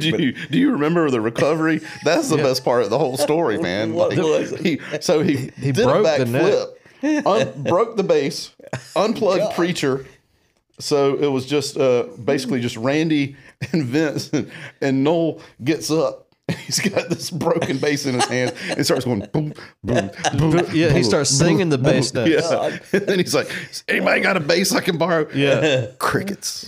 do but you do you remember the recovery? That's the best part of the whole story, man. What was it? He, so he He did broke a the neck. backflip, un, broke the bass, unplugged preacher. So it was just uh, basically just Randy and Vince, and, and Noel gets up. He's got this broken bass in his hand and starts going boom, boom, boom. Yeah, he starts boom, singing the boom. bass notes. Yeah. And then he's like, anybody got a bass I can borrow? Yeah. Crickets.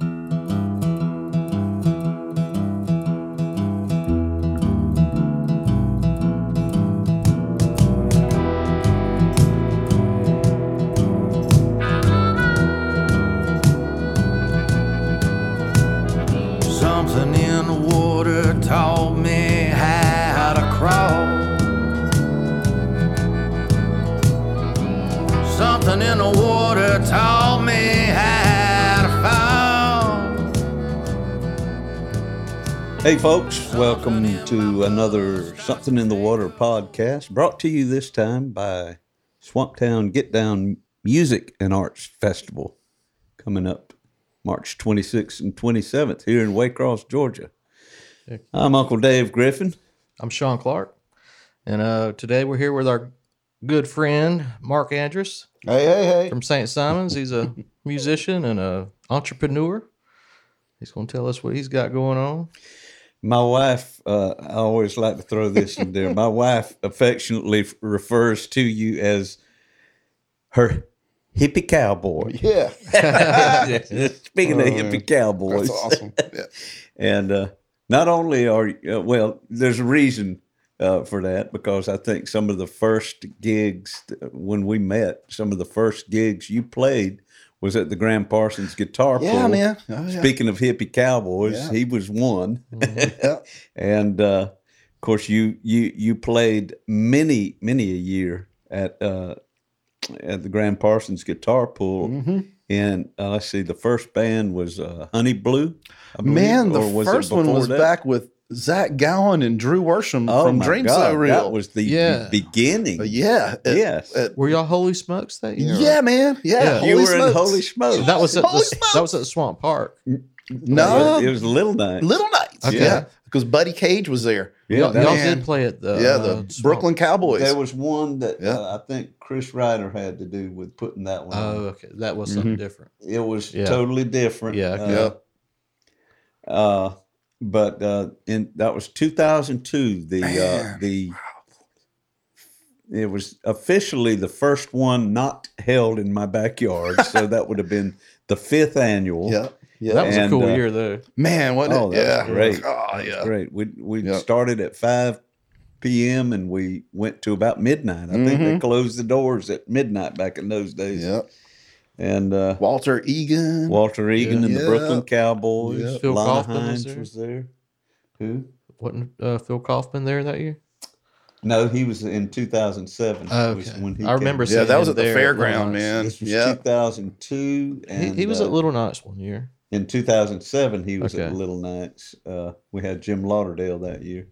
Hey, folks, welcome to another Something in the Water podcast brought to you this time by Swamptown Get Down Music and Arts Festival coming up March 26th and 27th here in Waycross, Georgia. I'm Uncle Dave Griffin. I'm Sean Clark, and uh, today we're here with our good friend Mark Andrus Hey, hey, hey. from St. Simons. He's a musician and a entrepreneur. He's going to tell us what he's got going on. My wife, uh, I always like to throw this in there. My wife affectionately f- refers to you as her hippie cowboy. Yeah. Speaking of Oh, hippie man. cowboys, That's awesome. Yeah. And uh, not only are you, uh, well, there's a reason uh, for that because I think some of the first gigs th- when we met, some of the first gigs you played was at the Gram Parsons Guitar Yeah, Pull. man. Oh, yeah. Speaking of hippie cowboys, Yeah. he was one, Yeah. and uh, of course you you you played many many a year at uh, at the Gram Parsons Guitar Pull. Mm-hmm. And uh, let's see, the first band was uh, Honey Blue. Believe, Man, the first one was that? back with Zach Gowan and Drew Worsham Oh from my Dream God, So Real. That was the Yeah. beginning. Uh, yeah. at- Yes. at- Were y'all Holy Smokes that year? yeah, man. Yeah. Yeah. you Holy were in smokes. Holy Smokes. That was at Holy the, that was at Swamp Park. No. it was Little Night. Little Nights. Okay. Yeah. Because Buddy Cage was there. Yeah, y'all y'all did play at the yeah, uh, the Swamp- Brooklyn Cowboys. There was one that Yeah. uh, I think Chris Ryder had to do with putting that one. Oh, on. okay, that was something different. It was Yeah. totally different. Yeah, Uh, yeah. Uh, but uh, in that was 2002. The uh, Man. the it was officially the first one not held in my backyard, so that would have been the fifth annual. Yeah. Yeah. That was And, a cool uh, year, though. man, wasn't Oh, that yeah. was great. Oh, yeah. Great. We we Yep. started at five p.m. and we went to about midnight. I think they Mhm. closed the doors at midnight back in those days. Yeah. And uh, Walter Egan. Walter Egan and the Yeah. Brooklyn Cowboys. Yep. Phil Lana Kaufman was there. was there. Who? Wasn't uh, Phil Kaufman there that year? No, he was in 2007. Oh, was okay. when he I remember came. yeah, that was at the fairground, man. This was Yeah. 2002. He, And, he was uh, at Little Nights one year. in 2007 he was at Little Knights. Uh, we had Jim Lauderdale that year.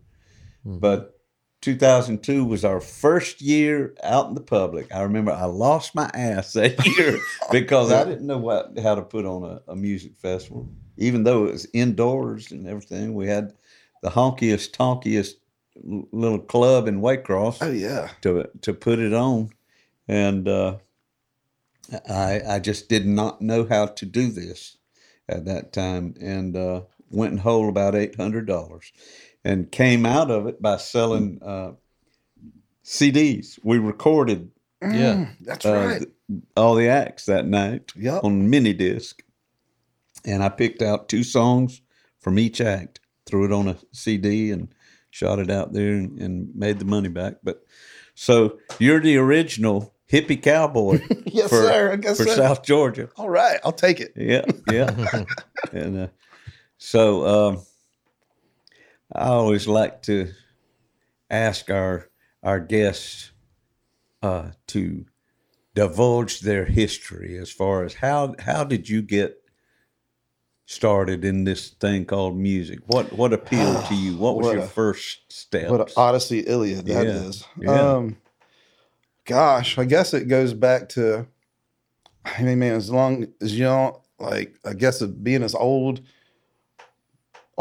Mhm. But 2002 was our first year out in the public. I remember I lost my ass that year because I didn't know what how to put on a, a music festival. Even though it was indoors and everything, we had the honkiest, tonkiest little club in Waycross Oh, yeah. to to put it on, and uh, I I just did not know how to do this at that time, and uh, went and holed about eight hundred dollars, and came out of it by selling uh, CDs. We recorded Yeah. Mm, That's uh, right. th- all the acts that night Yep. on mini disc, and I picked out two songs from each act, threw it on a CD, and shot it out there and, and made the money back. But so you're the original hippie cowboy yes, for, sir. I guess for so. South Georgia. All right. I'll take it. Yeah, yeah. and uh, so um, I always like to ask our our guests uh, to divulge their history as far as how how did you get started in this thing called music? What what appealed to you? What was What your a- first step? What an Odyssey Iliad that Yeah, is. yeah. Um, gosh, I guess it goes back to, I mean, man, as long as you don't like, I guess being as old,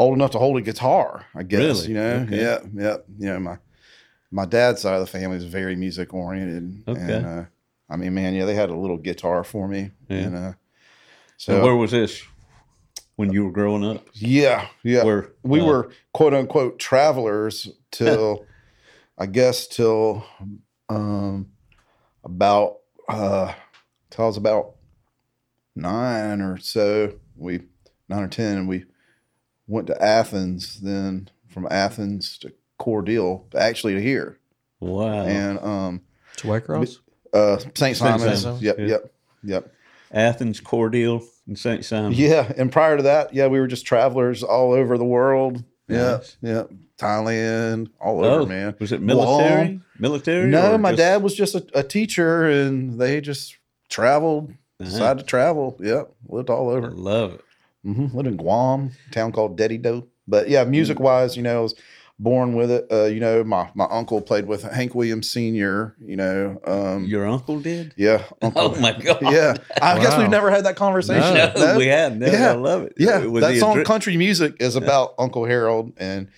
old enough to hold a guitar. I guess Really? you know. Okay. Yeah, yeah. You know my my dad's side of the family is very music oriented. Okay. And, uh, I mean, man, yeah, they had a little guitar for me, Yeah. and uh, So so where was this when you were growing up? yeah, yeah. Where we uh, were quote unquote travelers till I guess till um about uh till I was about nine or so. We nine or ten and we went to Athens, then from Athens to Cordele, actually to here. Wow. And um To Waycross? uh St. Simon's. Simon's, Yep, yeah. yep, yep. Athens, Cordele, and St. Simon. Yeah, and prior to that, yeah, we were just travelers all over the world. Yeah, Nice. yeah, Thailand, all over, Oh, man. Was it military? Guam. Military? No, my just- dad was just a, a teacher, and they just traveled, Uh-huh. decided to travel. Yep, lived all I over. love it. Hmm Lived in Guam, a town called Dededo. But yeah, music wise, you know, I was born with it. Uh, you know, my my uncle played with Hank Williams Sr. You know, um, Your uncle did? yeah, uncle. Oh my God. Yeah, I guess we've never had that conversation. No. No, we had. No, Yeah. I love it. Yeah, Was that song "Country Music" is about Uncle Harold, and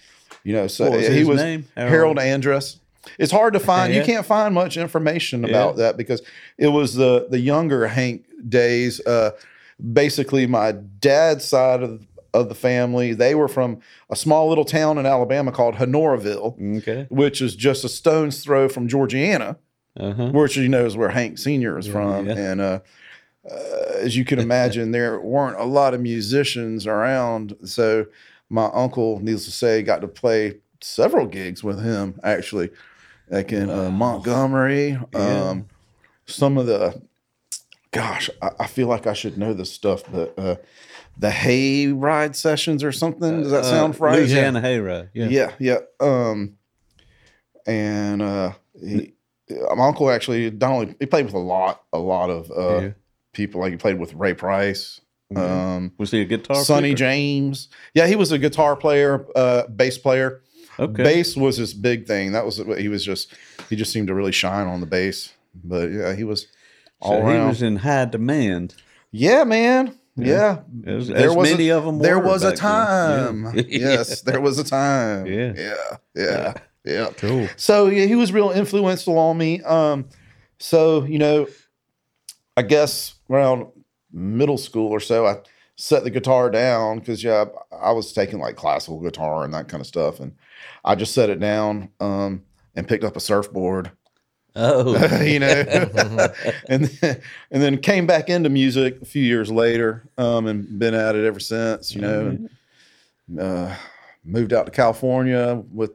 you know, so was he was name? Harold Andrus. It's hard to find. You can't find much information about that because it was the the younger Hank days. Uh, basically, my dad's side of of the family, they were from a small little town in Alabama called Honoraville, Okay. which is just a stone's throw from Georgiana Uh huh. which you know is where Hank Senior is from, yeah. and uh, uh, as you can imagine, there weren't a lot of musicians around. So my uncle, needless to say, got to play several gigs with him actually, like in uh, Montgomery. Yeah. Um, some of the, gosh, I, I feel like I should know this stuff, but uh, the hay ride sessions or something. Does that sound Uh, right? Louisiana Hayride. Yeah. Yeah, yeah. Um, and uh, he, my uncle actually not only he played with a lot, a lot of uh, Yeah. people. Like he played with Ray Price, um, Was he a guitar Sonny? James. Yeah, he was a guitar player, uh, bass player. Okay. Bass was his big thing. That was what he was just. He just seemed to really shine on the bass. But yeah, he was all so he was in high demand. yeah, man. Yeah, As, There as was a- many of them. there was a time. Yeah. Yes, there was a time. Yeah. yeah, yeah, yeah. Cool. So yeah, he was real influential on me. Um, so you know, I guess around middle school or so, I set the guitar down because yeah, I was taking like classical guitar and that kind of stuff, and I just set it down um, and picked up a surfboard. Oh. you know, and then, and then came back into music a few years later, um, and been at it ever since. You know, and, uh, moved out to California with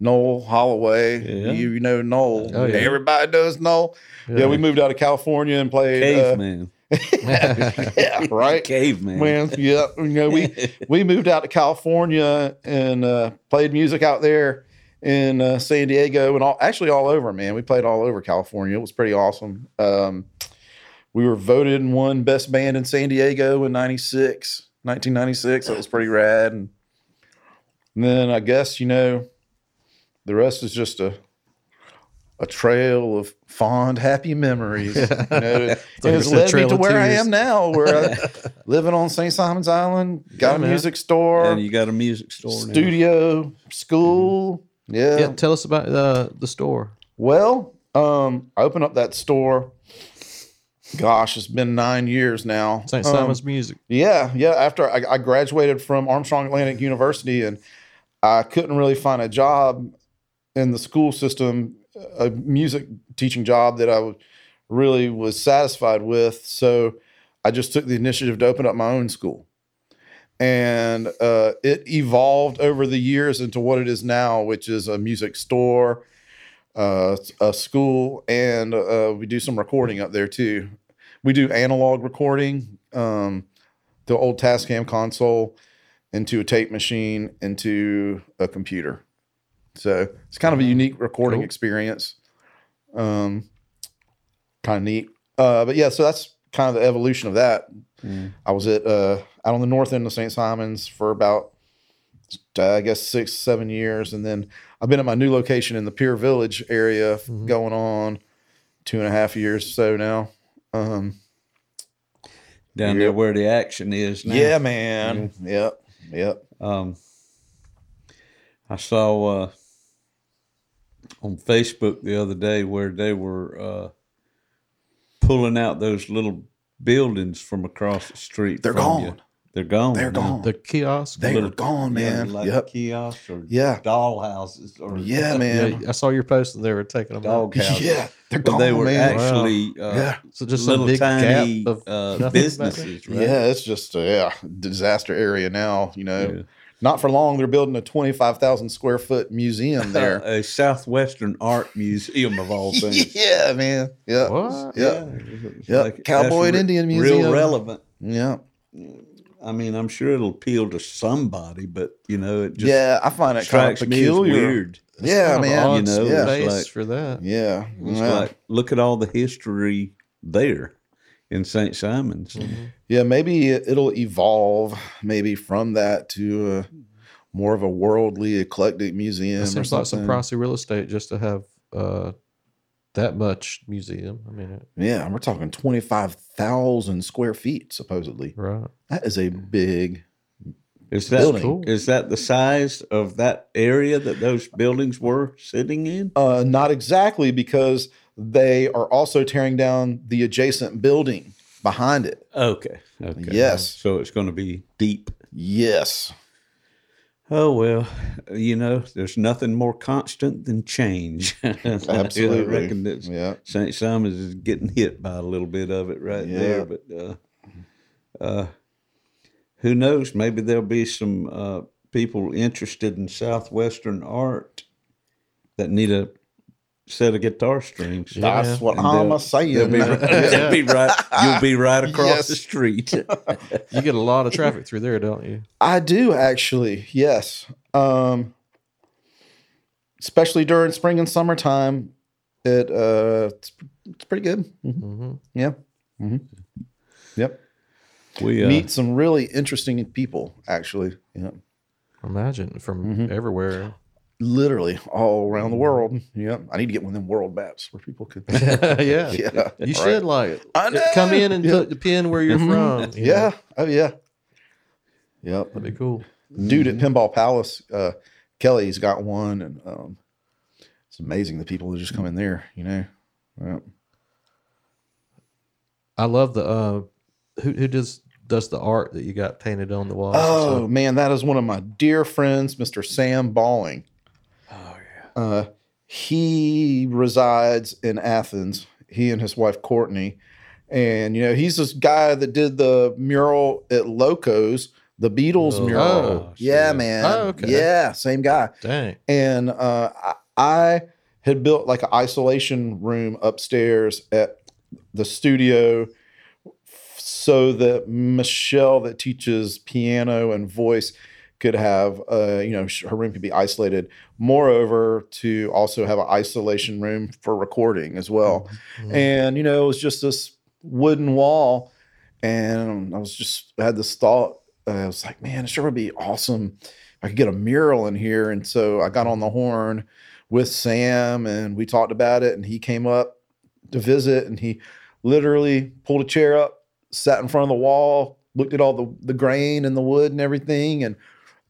Noel Holloway. Yeah. You, you know Noel. Oh, yeah. Everybody does Noel. Yeah. we moved out of California and played. Uh, Caveman. yeah, right. Caveman. When yeah, you know we we moved out to California and uh, played music out there in uh, San Diego and all actually all over. Man, we played all over California. It was pretty awesome. Um, we were voted and won best band in San Diego in 96, 1996. That was pretty rad. And, and then I guess you know the rest is just a a trail of fond, happy memories. You know, it's it's led me to where I am now, where I living on St. Simon's Island, got Yeah, a man. music store, and you got a music store now. studio, school. Yeah. Yeah, tell us about the the store. Well, um, I opened up that store. Gosh, it's been nine years now. St. Um, Simon's Music. Yeah, yeah. After I, I graduated from Armstrong Atlantic University, and I couldn't really find a job in the school system, a music teaching job that I really was satisfied with. So I just took the initiative to open up my own school, and uh, it evolved over the years into what it is now, which is a music store. Uh, a school, and uh, we do some recording up there too. We do analog recording, um, the old Tascam console into a tape machine into a computer. So it's kind of a unique recording Cool. experience. Um, kind of neat. Uh, but yeah, so that's kind of the evolution of that. Mm. I was at uh, out on the north end of St. Simons for about uh, I guess six, seven years, and then I've been at my new location in the Pier Village area Mhm. going on two and a half years or so now. Um, down Yeah. there where the action is now. yeah, man. Yep, yep. Um, I saw uh, on Facebook the other day where they were uh, pulling out those little buildings from across the street. They're gone. you. They're gone. They're now. gone. The kiosks. They are gone, Yeah, man. like yep. kiosks or Yeah. dollhouses or Yeah, man. Yeah, I saw your post that they were taking them out. dog houses. Yeah, they're But gone, they were man. actually uh, Yeah. So just little a big tiny gap of uh, businesses, right? Yeah, it's just a yeah, disaster area now. You know, Yeah. not for long they're building a twenty five thousand square foot museum there. a southwestern art museum of all things. yeah, man. Yeah, What? yeah, It's Yeah, like- Cowboy that's and Indian Museum. Real Museum. relevant. yeah, I mean, I'm sure it'll appeal to somebody, but you know, it just yeah. I find it kind of strikes me as peculiar. weird. Yeah, Kind of man. odd You know, yeah, it's space like- for that. yeah, It's yeah. like look at all the history there in St. Simons. Mm-hmm. Yeah, maybe it- it'll evolve maybe from that to a, more of a worldly eclectic museum It or seems like some pricey real estate just to have uh, that much museum. I mean, it, yeah, we're talking 25,000 square feet supposedly. right? That is a big Is that Building. Cool. is that the size of that area that those buildings were sitting in? uh not exactly because they are also tearing down the adjacent building behind it. Okay. Okay. Yes. So it's going to be deep. Yes. Oh well, you know, there's nothing more constant than change. Absolutely. I reckon that Yeah. St. Simons is getting hit by a little bit of it right Yeah. there. But uh, uh, who knows? Maybe there'll be some uh, people interested in southwestern art that need a set of guitar strings. Yeah. That's what And I'm they'll- a saying. They'll be, right, they'll be right. You'll be right across Yes. the street. You get a lot of traffic through there, don't you? I do actually. Yes. Um especially during spring and summertime. It uh it's, it's pretty good. Mhm. hmm Yeah. hmm Yep. we uh, Meet some really interesting people actually. Yeah. Imagine from Mhm. everywhere. Literally all around the world. Yep. I need to get one of them world maps where people could yeah. Yeah. You right. should like I come in and Yeah. put the pin where you're Mhm. from. you know? Yeah. Oh yeah. Yep. That'd be cool. Dude at Pinball Palace, uh, Kelly's got one, and um, it's amazing the people that just come in there. You know. Yep. I love the uh who who does does the art that you got painted on the wall. Oh man, that is one of my dear friends, Mr. Sam Balling. Oh yeah. Uh, he resides in Athens. He and his wife Courtney, and you know he's this guy that did the mural at Locos, the Beatles Oh, mural. yeah, shit. man. Oh, okay. Yeah, same guy. Dang. and uh, I, I had built like an isolation room upstairs at the studio so that Michelle that teaches piano and voice could have uh, you know her room could be isolated. Moreover to also have an isolation room for recording as well. And you know it was just this wooden wall and i was just I had this thought. Uh, i was like man it sure would be awesome if i could get a mural in here. And so i got on the horn with sam and we talked about it and he came up to visit and he literally pulled a chair up sat in front of the wall looked at all the, the grain and the wood and everything and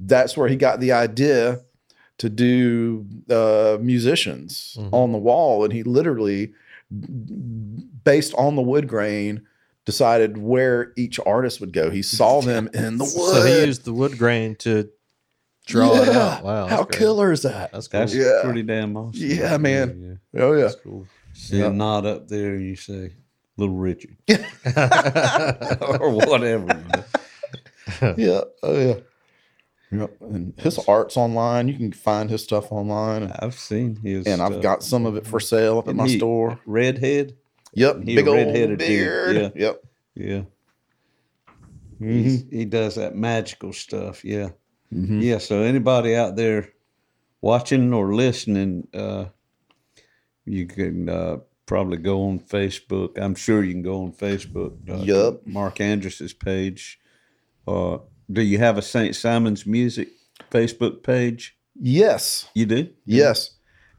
that's where he got the idea to do uh, musicians Mhm. on the wall and he literally based on the wood grain decided where each artist would go he saw them in the wood So he used the wood grain to draw it out. Wow. how great. killer is that That's cool. That's Yeah. pretty damn awesome. Yeah, man. Yeah. oh yeah That's cool. See Yeah. a knot up there, and you say, "Little Richard," or whatever. yeah oh yeah Yep. And his art's online. You can find his stuff online. I've seen his, And I've stuff. got some of it for sale up at my store. redhead. Yep. he Big old redheaded dude, beard. yeah. Yep. Yeah, Mhm. He does that magical stuff. Yeah, Mhm. yeah. So anybody out there watching or listening, uh, you can uh, probably go on Facebook. I'm sure you can go on Facebook. Uh, Yup. Mark Andrus's page. Uh, do you have a St. Simon's Music Facebook page? Yes. You do. Yes.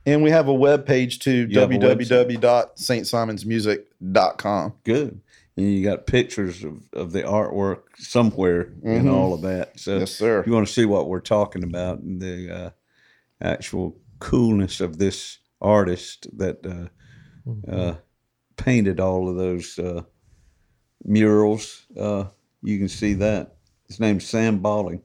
And we have a web page too, You have a www.stsimonsmusic.com. Good. And you got pictures of, of the artwork somewhere Mhm. and all of that. So Yes, sir. if you want to see what we're talking about, and the uh, actual coolness of this artist that uh, uh, painted all of those uh, murals. Uh, you can see that. His name's Sam Balling.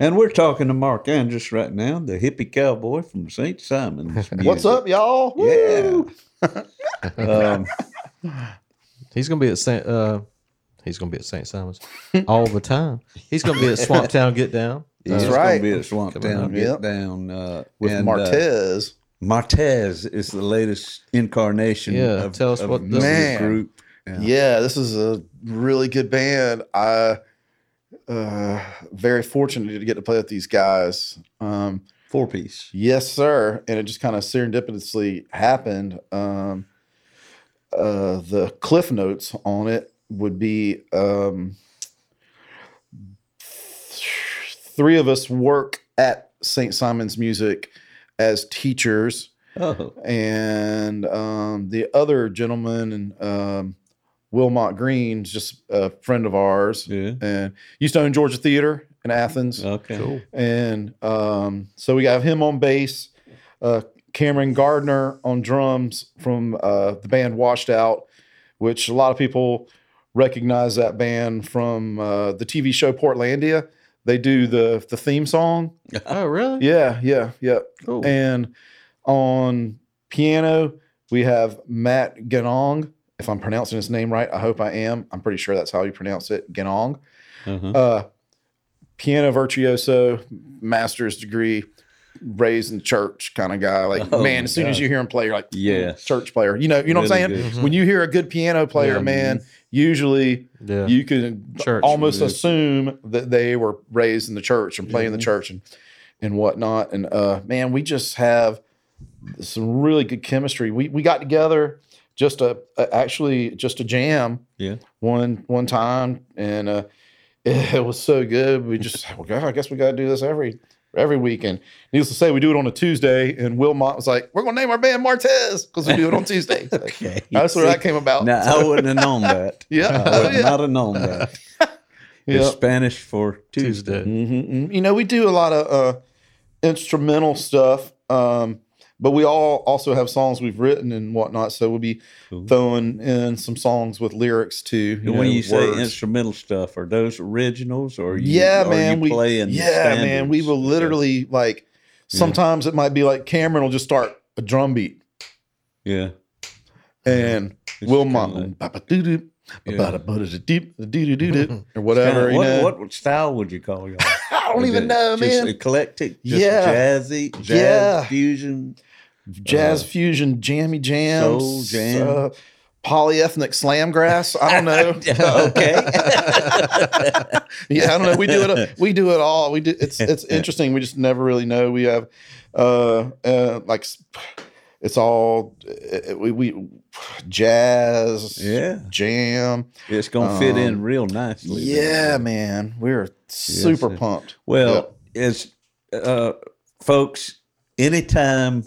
And we're talking to Mark Andrus right now, the hippie cowboy from St. Simon's. What's up, y'all? Yeah. um, He's gonna be at Saint. Uh, he's gonna be at St. Simon's all the time. He's gonna be at Swamp Town Get Down. he's That's going right. to be at Swamp Town, get Yep. down. Uh, With and, uh, Martez. Martez is the latest incarnation. Yeah, of, tell us of what this the is. group. Yeah. Yeah, this is a really good band. I uh very fortunate to get to play with these guys. Um Four piece. yes, sir. And it just kind of serendipitously happened. Um uh the cliff notes on it would be um three of us work at St. Simon's Music as teachers Oh, and um, the other gentleman and um, Wilmot Greene's just a friend of ours yeah. and used to own Georgia Theater in Athens. Okay. Cool. And um, so we have him on bass, uh, Cameron Gardner on drums from uh, the band Washed Out, which a lot of people recognize that band from uh, the TV show Portlandia. They do the the theme song. Oh, really? Yeah, yeah, yeah. Cool. And on piano, we have Matt Ganong. If I'm pronouncing his name right, I hope I am. I'm pretty sure that's how you pronounce it, Genong. Uh-huh. Uh, piano virtuoso, master's degree, raised in church kind of guy. Like, Oh, man, as soon as you hear him play, you're like, Yes. church player. You know, you know what I'm Really saying? good. When you hear a good piano player, Yeah. man, usually Yeah. you can Church. almost Yeah. assume that they were raised in the church and play in the church and and whatnot. And uh, man, we just have some really good chemistry. We we got together just a, a actually just a jam Yeah. one one time, and uh, it, was so good. We just well, God, I guess we got to do this every every weekend. Needless to say, we do it on a Tuesday, and Wilmot was like, "We're gonna name our band Martez because we do it on Tuesdays." Okay. That's where that came about. Now, I wouldn't have known that. Yeah. I would Yeah. not have known that. Yeah. Spanish for Tuesday. Tuesday. hmm You know, we do a lot of uh, instrumental stuff, um, but we all also have songs we've written and whatnot. So we'll be Cool. throwing in some songs with lyrics too. When know, you say instrumental stuff, are those originals or you, yeah, man, you we playing? yeah, man, we will literally like. Sometimes it might be like Cameron will just start a drum beat Yeah. and It's Wilmot like- ba-ba-doo-doo, Yeah. ba-ba-da-ba-da-da-deep, doo-doo-doo-doo, or whatever. Kinda- you what, know. what style would you call y'all? I don't Is even know, man. Eclectic, just Yeah. jazzy, jazz Yeah. fusion. Jazz Uh, fusion, jammy jams, soul jam. uh, polyethnic slamgrass. I don't know. okay. yeah, I don't know. We do it. We do it all. We do. It's it's interesting. We just never really know. We have uh, uh like it's all uh, we we jazz, Yeah. jam. It's gonna fit in Um, real nicely. Yeah, then. man, we're super sir. pumped. Well, it's uh, folks. Anytime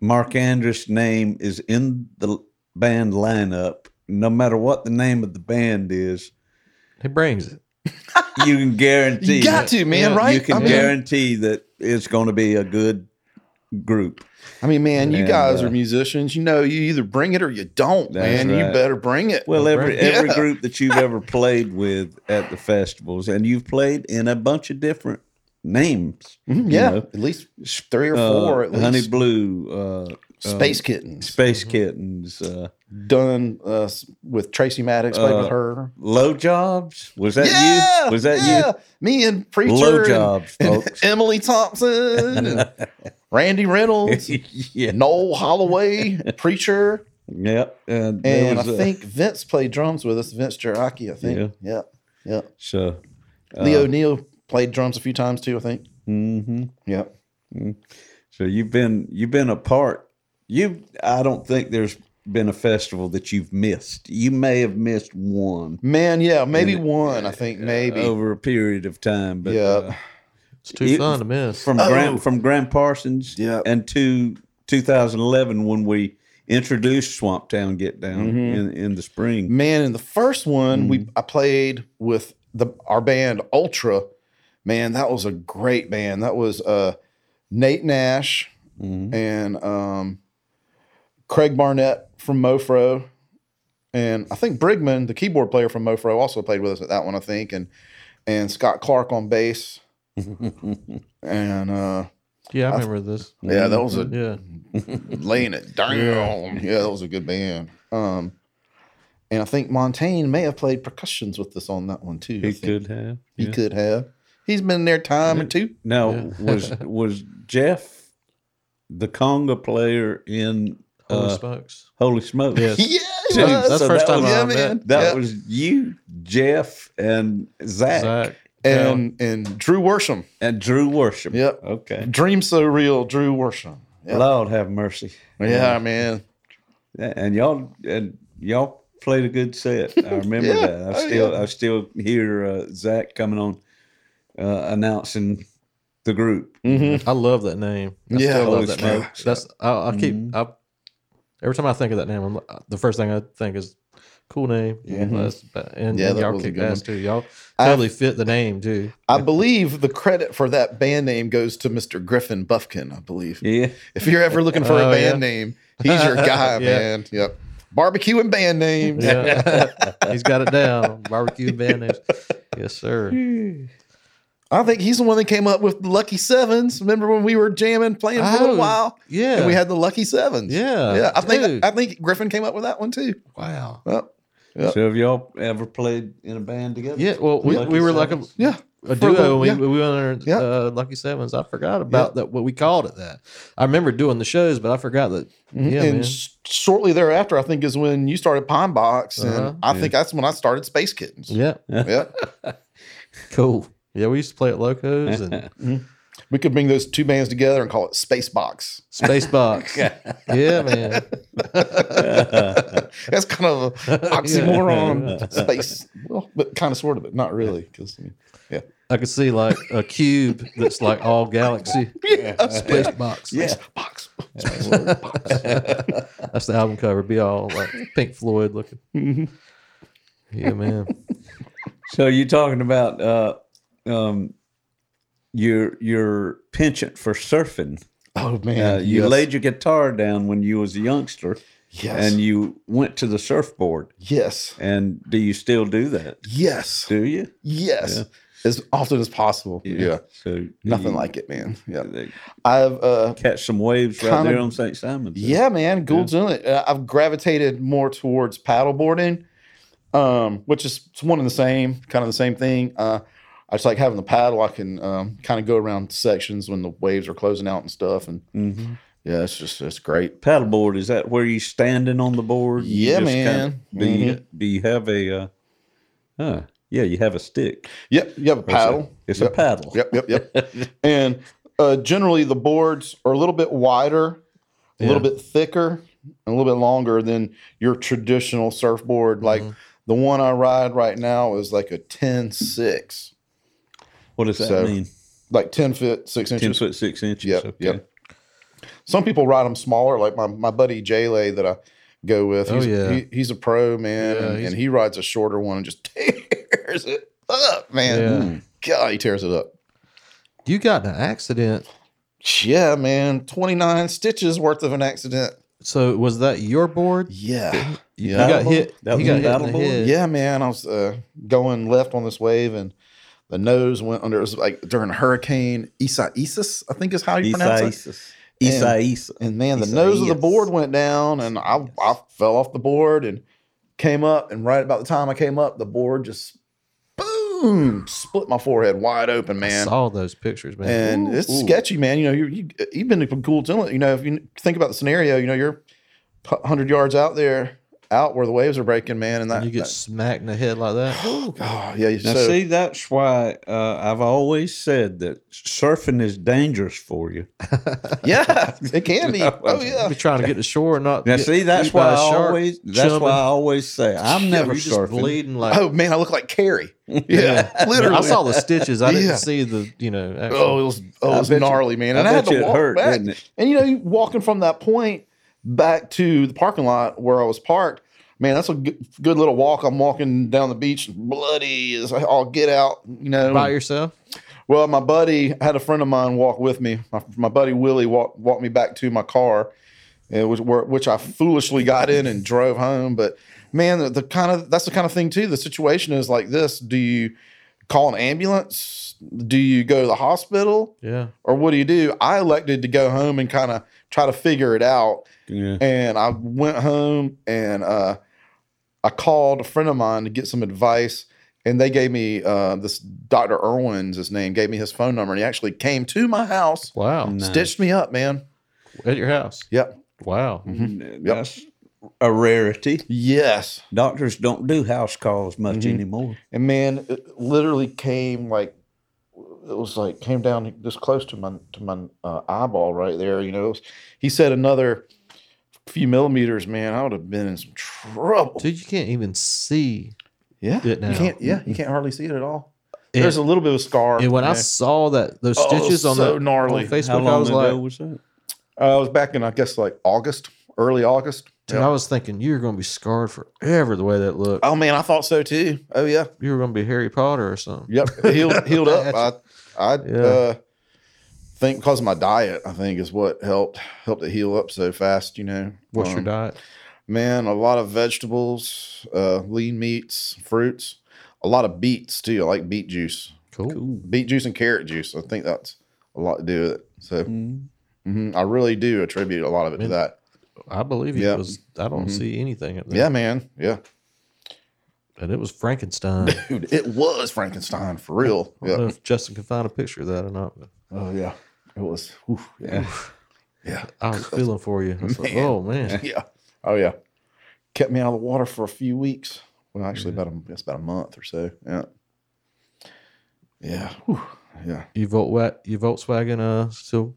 Mark Andrus' name is in the band lineup, no matter what the name of the band is, He brings it. you can guarantee. you got to, man, Yeah, right? You can I mean, guarantee that it's going to be a good group. I mean, man, you And, guys uh, are musicians. You know, you either bring it or you don't, That's man. You better bring it. Well, every Right. every group that you've ever played with at the festivals, and you've played in a bunch of different names. Mhm, yeah, know. at least three or Uh, four. at least Honey Blue, uh, Space Kittens. Space Kittens, uh, done uh, with Tracy Maddox, played with Uh, her. Low Jobs. Was that yeah, you? Was that yeah. Me and Preacher, Low Jobs, and folks. Emily Thompson, and Randy Reynolds, yeah. Noel Holloway, Preacher, Yep. And, and I was, uh, think Vince played drums with us. Vince Jaraki, I think. Yeah, yeah. so. Uh, Leo Neal played drums a few times too. I think. hmm Yeah. So you've been you've been a part. You I don't think there's been a festival that you've missed. You may have missed one Man, yeah, maybe And, one. I think maybe. over a period of time. But Yeah. uh, It's too It- fun to miss. from Oh. Grant from Gram Parsons Yeah. and to 2011 when we introduced Swamp Town Get Down Mhm. in, in the spring. Man, in the first one, we Mm-hmm. I played with the our band Ultra. Man, that was a great band. That was uh Nate Nash, and um, Craig Barnett from Mofro, and I think Brigman, the keyboard player from Mofro, also played with us at that one. I think, and and Scott Clark on bass, and uh, Yeah, I remember this. yeah, that was a Yeah. laying it down. Yeah. that was a good band. Um, and I think Montaigne may have played percussions with us on that one too. I He could have. He yeah. could have. He's been there time or two. Now was was Jeff the conga player in Holy uh, smokes. Holy Smokes? Yes. Yeah, he was. That's the so first that time was- I yeah, met. That Yeah. was you, Jeff, and Zach, Zach. and and Drew Worsham. and Drew Worsham. Yep. Okay. Dream so real, Drew Worsham. Yeah, Lord have mercy. yeah man. Yeah, And y'all and y'all played a good set. I remember Yeah. that. I Oh, still yeah. I still hear uh, Zach coming on uh, announcing the group. Mm-hmm. I love that name. I Yeah, still Holy love that name. smokes. That's I, I keep mm-hmm. I, every time I think of that name, I'm, uh, the first thing I think is cool name. Mm-hmm. Yeah, that's, and, Yeah, and y'all was a kick ass too. Y'all totally fit the name too. I believe the credit for that band name goes to Mr. Griffin Buffkin. I believe. Yeah. If you're ever looking for Oh, a band yeah. name, he's your guy, Yeah. man. Yep. Barbecue and band names. Yeah, he's got it down. Barbecue and band names. Yes, sir. I think he's the one that came up with the Lucky Sevens. Remember when we were jamming, playing for a little Oh, while? Yeah, And we had the Lucky Sevens. Yeah, Yeah. I think dude. I think Griffin came up with that one too. wow. Well, Yep. So have y'all ever played in a band together? Yeah, well, we, we were like a, yeah. a For a duo. little- we, yeah. we went under Yeah. uh, Lucky Sevens. I forgot about that. What we called it that. I remember doing the shows, but I forgot that. Yeah, Mm-hmm. and man. shortly thereafter, I think is when you started Pine Box, and Uh-huh. I think that's when I started Space Kittens. Yeah, Yeah. cool. Yeah, we used to play at Locos and we could bring those two bands together and call it Space Box. Space Box. yeah, man. That's kind of an oxymoron. Space, well, but kind of, sort of, but not really, because yeah, I could see like a cube that's like all galaxy. Space Box. yeah, box, space box. That's the album cover. Be all like Pink Floyd looking. Mm-hmm. Yeah, man. So you're talking about uh, um, your your penchant for surfing. Oh man, Uh, you yes. laid your guitar down when you was a youngster, yes, and you went to the surfboard. yes, And do you still do that? yes, Do you? yes, as often as possible. Yeah, So nothing you- like it, man. Yeah, I've uh, catch some waves right Kinda- there on St. Simon's. Yeah, man, Gould's Inlet. Uh, I've gravitated more towards paddleboarding, um, which is one and the same, kind of the same thing. Uh, I just like having the paddle. I can um, kind of go around sections when the waves are closing out and stuff, and hmm yeah, it's just it's great. Paddleboard is that where you standing on the board? You Yeah, just man. do you Mhm. do you have a? Uh, huh, yeah, you have a stick. Yep, you have a Or is it- paddle. It's Yep. a paddle. Yep, yep, yep. and uh, generally, the boards are a little bit wider, a little bit thicker, and a little bit longer than your traditional surfboard. Like the one I ride right now is like a 10 6, What does that So, mean? like 10 foot 6 inches. Ten foot six inches. Yep, okay. yep. Some people ride them smaller, like my, my buddy Jaylay that I go with. Oh, He's, yeah. he, he's a pro, man, Yeah, and, and he rides a shorter one and just tears it up, man. Yeah. God, he tears it up. You got in an accident. Yeah, man. 29 stitches worth of an accident. So was that your board? Yeah. You Yeah. got hit. That he was got a hit in the head. Yeah, man. I was uh, going left on this wave and the nose went under. It was like during a hurricane. Isaias, I think is how you pronounce it. Isaias. Isaias. And man, the nose of the board went down and I, I fell off the board and came up. And right about the time I came up, the board just boom split my forehead wide open, man. I man. saw those pictures, man. and it's sketchy, man. You know, you're, you you've been to Goulds Inlet. You know, if you think about the scenario, you know, you're hundred yards out there, out where the waves are breaking, man, and that you get that- smacked in the head like that. oh God. yeah. Now, so, see, that's why uh, I've always said that surfing is dangerous for you. yeah, it can be. Oh yeah, Be trying to get to shore and not. Now, get see, that's why I a shark, always that's chumming. why I always say I'm never you just surfing. bleeding like. Oh man, I look like Carrie. Yeah, literally. I saw the stitches. I didn't Yeah. see the you know. Actual, Oh, it was oh, it was bet you- gnarly, man. And I, had to walk hurt, back. didn't it? And you know, you walking from that point back to the parking lot where I was parked. Man, that's a good, good little walk. I'm walking down the beach, bloody as I'll get out. You know, by yourself. Well, my buddy I had a friend of mine walk with me. My, my buddy Willie walked walked me back to my car, eh, it was where, which I foolishly got in and drove home. But man, the, the kind of that's the kind of thing too. The situation is like this: Do you call an ambulance? Do you go to the hospital? Yeah. Or what do you do? I elected to go home and kind of try to figure it out. Yeah. And I went home and uh, I called a friend of mine to get some advice. And they gave me uh, this Dr. Irwin's his name, gave me his phone number. And he actually came to my house, Wow. Nice. stitched me up, man. At your house. Yep. Wow. That's a rarity. Yes. Doctors don't do house calls much anymore. And man, it literally came like it was like came down this close to my to my uh, eyeball right there. You know, was- he said another few millimeters, man, I would have been in some trouble. Dude, you can't even see. Yeah, it you can't. Yeah, you can't hardly see it at all. And- There's a little bit of a scar. And when I saw that those Oh, stitches on so the gnarly. on Facebook, How I long was ago like, was that? uh, I was back in, I guess, like August, early August. and I was thinking you're going to be scarred forever the way that looked. Oh man, I thought so too. Oh yeah. You were going to be Harry Potter or something. Yep, healed healed up. I I Yeah. uh, think because of my diet, I think is what helped helped it heal up so fast. You know, What's your Um, diet? Man, a lot of vegetables, uh, lean meats, fruits, a lot of beets too. I like beet juice, Cool. beet juice and carrot juice. I think that's a lot to do with it. So Mm. mhm, I really do attribute a lot of it to that. I believe it Yeah. was. I don't see anything up. Yeah, man. Yeah, And it was Frankenstein. dude, it was Frankenstein for real. I don't know if Justin can find a picture of that or not. But Oh yeah, it was. oof, yeah. yeah. I was feeling for you. Was like, Man. oh man. Yeah. Oh yeah. Kept me out of the water for a few weeks. Well, actually, about a that's about a month or so. Yeah. Yeah. Whew. Yeah. You Volkswagen, you Volkswagen uh still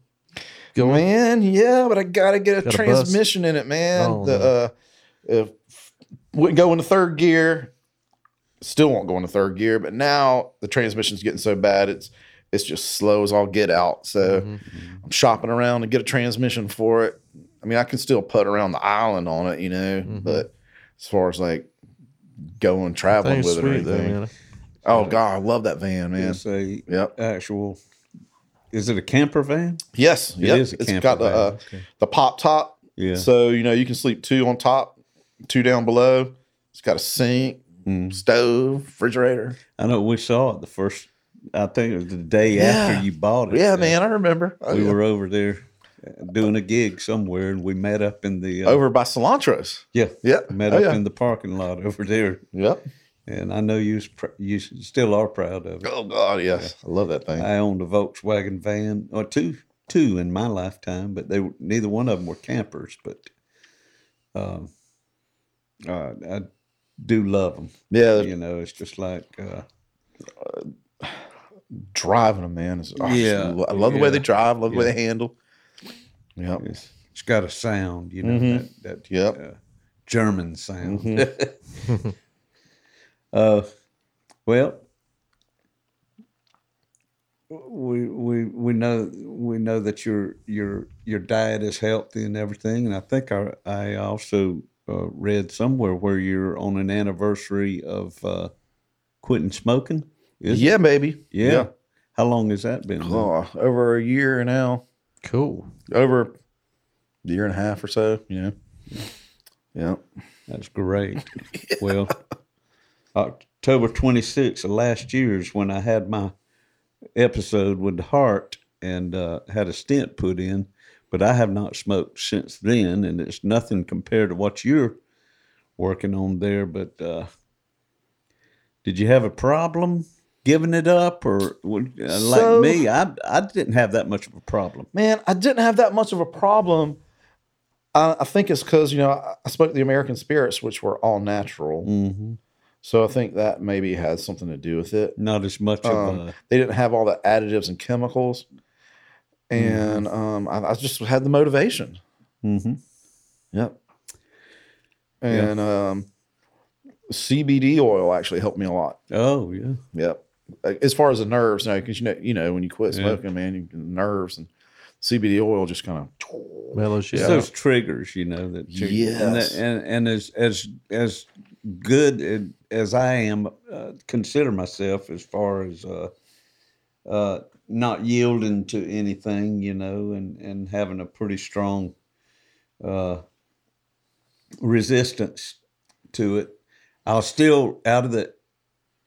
going? Man, yeah, but I gotta get a Got a transmission in it, man. Oh, the uh, if wouldn't go into third gear. Still won't go into third gear, but now the transmission's getting so bad it's it's just slow as all get out. So Mm-hmm. I'm shopping around to get a transmission for it. I mean, I can still put around the island on it, you know, Mhm. but as far as like going traveling Thing's with it or sweet though, anything, oh god, I love that van, man. It's a Yep. actual. Is it a camper van? Yes, It yep. is a It's camper got the uh, Okay. the pop top, Yeah. so you know you can sleep two on top, two down below. It's got a sink, Mm. stove, refrigerator. I know we saw it the first. I think it was the day Yeah. after you bought it. Yeah, man, I remember. Oh, we yeah. were over there uh, doing a gig somewhere, and we met up in the uh, over by Cilantros. Yeah, yeah, met Oh, up yeah. in the parking lot over there, Yep. and I know you pr- you still are proud of it. Oh god, yes, I love that thing. I owned a Volkswagen van or two, two in my lifetime, but they were, neither one of them were campers. But um, uh, I do love them. yeah, You know, it's just like uh, driving them, man. Is, oh, Yeah, I love the way they drive. Love the way they handle. Yeah, it's, it's got a sound. You know Mhm. that that Yep. uh, German sound. Mm-hmm. uh, well, we we we know we know that your your your diet is healthy and everything, and I think I I also uh, read somewhere where you're on an anniversary of uh, quitting smoking. Is it? Yeah, baby. yeah. How long has that been? Oh, over a year now. Cool. Over a year and a half or so. You know. Yeah. That's great. Well, October 26th of last year is when I had my episode with the heart and uh, had a stent put in, but I have not smoked since then, and it's nothing compared to what you're working on there. But uh, did you have a problem giving it up, or uh, like So- me? I I didn't have that much of a problem. Man, I didn't have that much of a problem. I, I think it's because you know I, I smoked the American spirits, which were all natural. hmm So I think that maybe had something to do with it. Not as much Um, of a they didn't have all the additives and chemicals, and um, I, I just had the motivation. mhm. Yep. And um, CBD oil actually helped me a lot. oh yeah. Yep. As far as the nerves, now because you know, you know, when you quit Yeah. smoking, man, you, nerves and CBD oil just kind of. Mellows you It's out. those triggers, you know, that you, and, Yes. that, and and as as as good as I am, uh, consider myself as far as uh, uh, not yielding to anything, you know, and, and having a pretty strong uh, resistance to it. I'll still out of the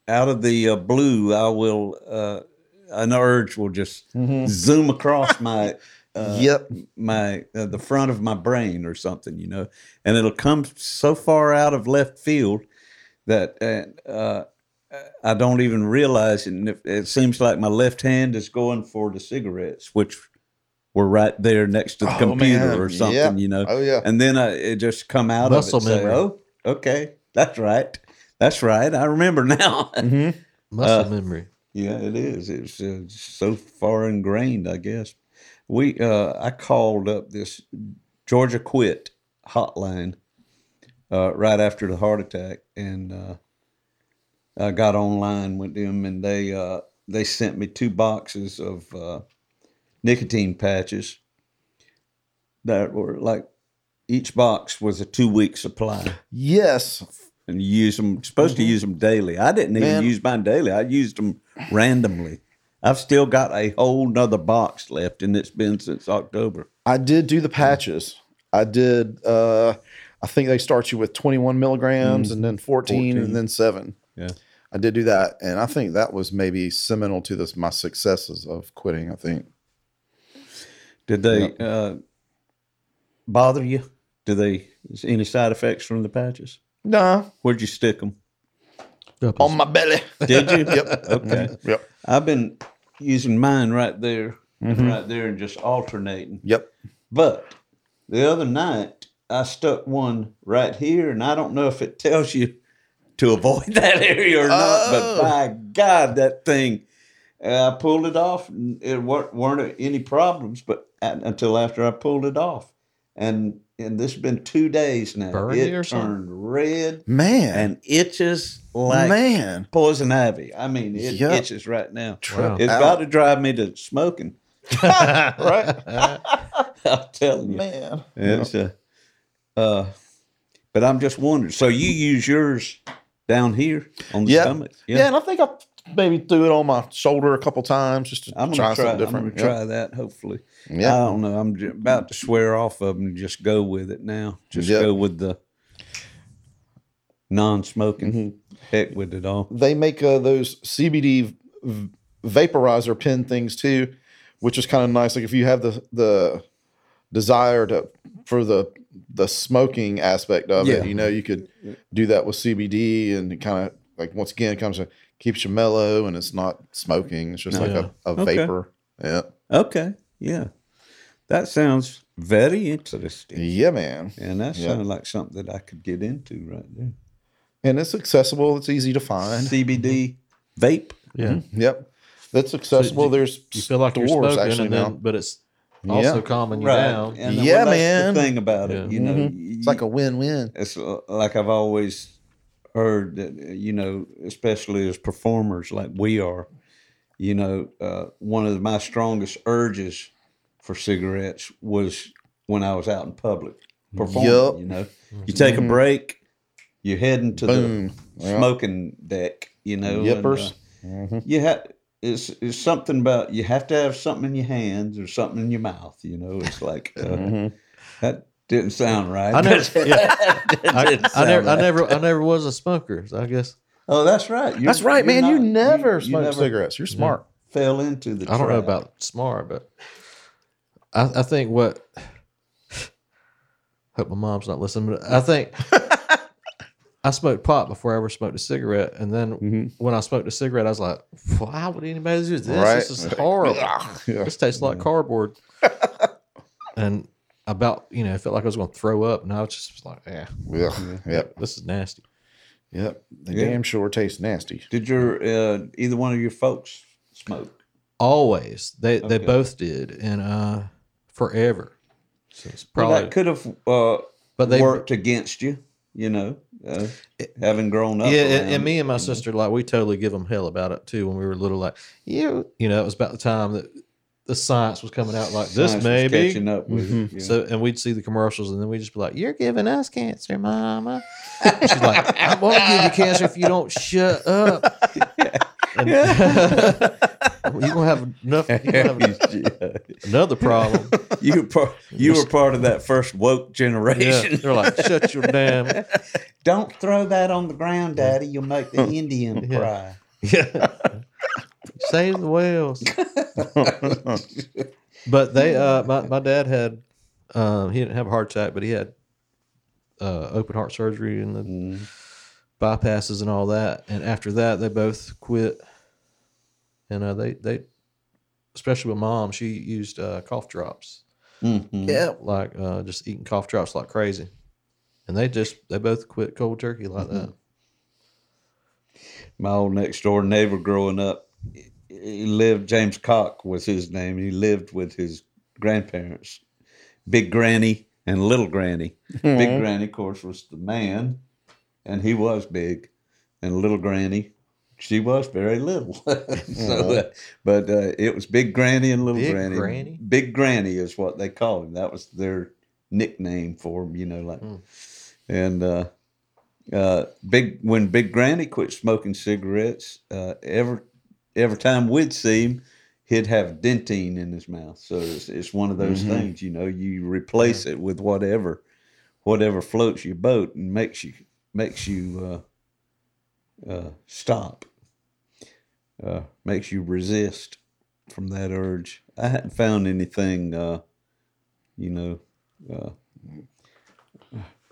out of the uh, blue. I will uh, an urge will just zoom across my uh, yep. my uh, the front of my brain or something, you know, and it'll come so far out of left field that uh, uh, I don't even realize it. And it, it seems like my left hand is going for the cigarettes, which were right there next to the Oh, computer man. or something, Yeah. you know. Oh, yeah. And then I, it just come out Muscle of it. Say, memory. oh, okay, that's right, that's right. I remember now. Muscle memory. Yeah, it is. It's uh, so far ingrained, I guess. We, uh, I called up this Georgia Quit hotline uh, right after the heart attack, and uh, I got online with them, and they uh, they sent me two boxes of uh, nicotine patches that were like each box was a two week supply Yes. and you use them supposed to use them daily i didn't even Man. use mine daily i used them randomly i've still got a whole nother box left and it's been since october I did do the patches. I did. uh I think they start you with 21 milligrams and then 14, 14. and then seven. yeah I did do that, and I think that was maybe seminal to this my successes of quitting. I think. did they uh, bother you do they is any side effects from the patches Nah, where'd you stick them Up on his- my belly. did you Yep. okay Yep. i've been using mine right there and right there and just alternating Yep. But the other night, I stuck one right here, and I don't know if it tells you to avoid that area or not. But Oh. by God, that thing, uh, I pulled it off, it weren't, weren't any problems. But at, until after I pulled it off, and and this has been two days now. Burned it you something? turned red Man. and itches like man. poison ivy. I mean, it Yup. itches right now. Wow. It's Out. about to drive me to smoking. right. I'm telling you. Man. It's a, uh, but I'm just wondering. So you use yours down here on the Yeah. stomach? Yeah. and I think I maybe threw it on my shoulder a couple times just to I'm try gonna try. something I'm gonna different. try that. Hopefully, Yeah. I don't know. I'm about to swear off of them and just go with it now. Just Yep. go with the non-smoking. Mm-hmm. Heck with it all. they make uh, those CBD v- vaporizer pen things too, which is kind of nice. Like if you have the the desire to for the the smoking aspect of Yeah. it, you know, you could do that with CBD and it kind of like once again it comes to keeps you mellow and it's not smoking. It's just like a, a Okay. vapor. Yeah. Okay. Yeah, that sounds very interesting. Yeah, man. And that Yeah. sounds like something that I could get into right there. And it's accessible. It's easy to find. CBD mm-hmm. vape. yeah. Mm-hmm. Yep. That's accessible. you- There's You feel like you're stores smoking, actually and then, now. but it's also Yeah. calming you Right. down. And Yeah, well, that's man. The thing about it, Yeah. you know, Mhm. It's like a win-win. it's uh, like I've always heard that you know, especially as performers like we are, you know, uh, one of my strongest urges for cigarettes was when I was out in public performing. Yup. You know, you take a break, you're heading to Boom. the Yeah. smoking deck. You know, and, Yippers. uh, you have it's it's something about you have to have something in your hands or something in your mouth. You know, it's like uh, Mm-hmm. that didn't sound right. I never, yeah, I, didn't I sound never, I never, I never was a smoker. So I guess Oh, that's right. You're- That's right, you're man. you never you smoke never cigarettes. You're smart. Fell into the. I don't know about smart, but I, I think what. Hope my mom's not listening, but I think I smoked pot before I ever smoked a cigarette, and then when I smoked a cigarette, I was like, "Why would anybody do this? Right. This is horrible. Yeah. This tastes like cardboard." and about you know, I felt like I was going to throw up, and I was just like, "Yeah, Yeah. Yep. this is nasty." Yep. They Yeah. damn sure taste nasty. Did your uh, either one of your folks smoke? Always, they they both did, and uh, forever. So it's Well, that could have uh, but they worked against you. You know, uh, having grown up. Yeah, and, around and me and my you know. sister, like, we totally give them hell about it too when we were little. Like, you, you know, it was about the time that the science was coming out. Like, this Science was may be. catching up with it, yeah. So, and we'd see the commercials, and then we'd just be like, "You're giving us cancer, Mama." She's like, "I won't give you cancer if you don't shut up." And- you gonna have enough. You gonna have another problem. you were part, you were part of that first woke Yeah, generation. they're like, shut your damn. Don't throw that on the ground, Daddy. You'll make the Indian Yeah. cry. Yeah. Save the whales. but they, uh, my, my dad had, um, he didn't have a heart attack, but he had uh, open heart surgery and the Mm. bypasses and all that. And after that, they both quit. And uh, they, they, especially with mom, she used uh, cough drops, Mhm. Yeah. like uh, just eating cough drops like crazy. And they just, they both quit cold turkey like that. My old next door neighbor growing up, he lived. James Cock was his name. He lived with his grandparents, Big Granny and Little Granny. Big Granny, of course, was the man, and he was big, and Little Granny. She was very little, so uh, but uh, it was Big Granny and Little Big Granny. Granny? Big Granny is what they called him. That was their nickname for him, you know, like. And uh, uh, big when Big Granny quit smoking cigarettes, uh, every every time we'd see him, he'd have Dentyne in his mouth. So it's, it's one of those things, you know, you replace it with whatever whatever floats your boat and makes you makes you uh, uh, stop, uh, makes you resist from that urge. I hadn't found anything, uh, you know, uh,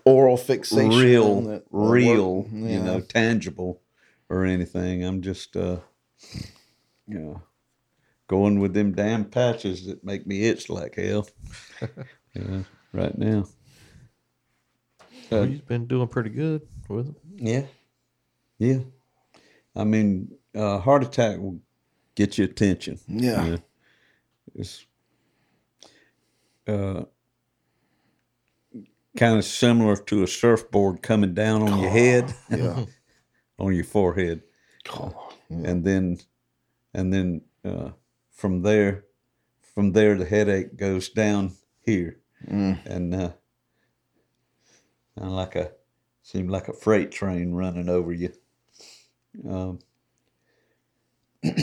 Oral fixation. real, that will real, work. you know, tangible or anything. I'm just, uh, you know, going with them damn patches that make me itch like hell. yeah, right now. Well, Uh, you've been doing pretty good with them. yeah, yeah. I mean, uh, heart attack will get your attention. Yeah. Yeah. It's uh, kind of similar to a surfboard coming down on your head, Yeah. on your forehead, Oh, and then, and then uh, from there, from there the headache goes down here, Mm. and uh, kinda like a seemed like a freight train running over you. Um,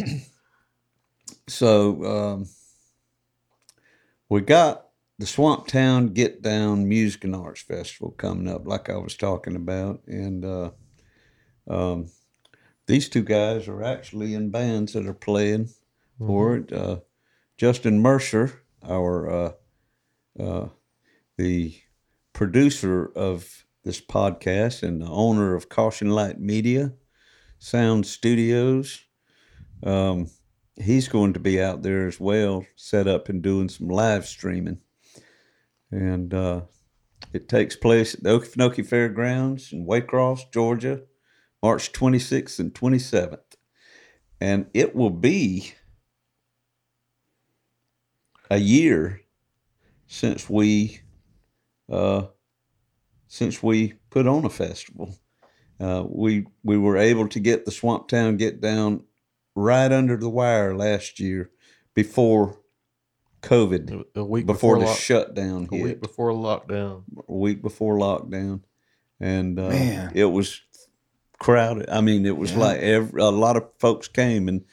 so um, we got the Swamp Town Get Down Music and Arts Festival coming up, like I was talking about, and uh, um, these two guys are actually in bands that are playing for it. Uh, Justin Mercer, our uh, uh, the producer of this podcast and the owner of Caution Light Media Sound Studios. Um, he's going to be out there as well, set up and doing some live streaming. And uh, it takes place at the Okefenokee Fairgrounds in Waycross, Georgia, March 26th and 27th. And it will be a year since we uh, since we put on a festival. Uh, we we were able to get the Swamp Town Get Down right under the wire last year before COVID, A week before, before, the lock- shutdown a hit, week before lockdown. a week before lockdown, and uh, Man. it was crowded. I mean, it was like every, a lot of folks came, and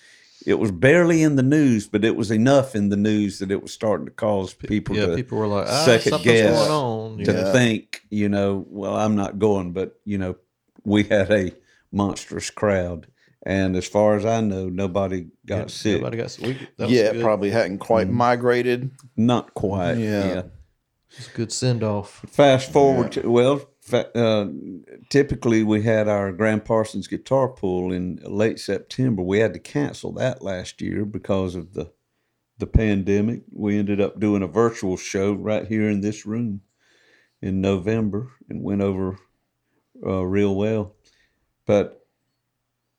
it was barely in the news, but it was enough in the news that it was starting to cause people Yeah, to people were like, ah, second guess going on. to Yeah. think, you know, well, I'm not going, but you know, we had a monstrous crowd, and as far as I know, nobody got Yeah, sick. Nobody got sick. That was yeah, a good, probably hadn't quite migrated. Not quite. Yeah. Yeah. it was a good send off. Fast forward to well, fa- uh, typically we had our Gram Parsons Guitar Pull in late September. We had to cancel that last year because of the the pandemic. We ended up doing a virtual show right here in this room in November and went over uh, real well. But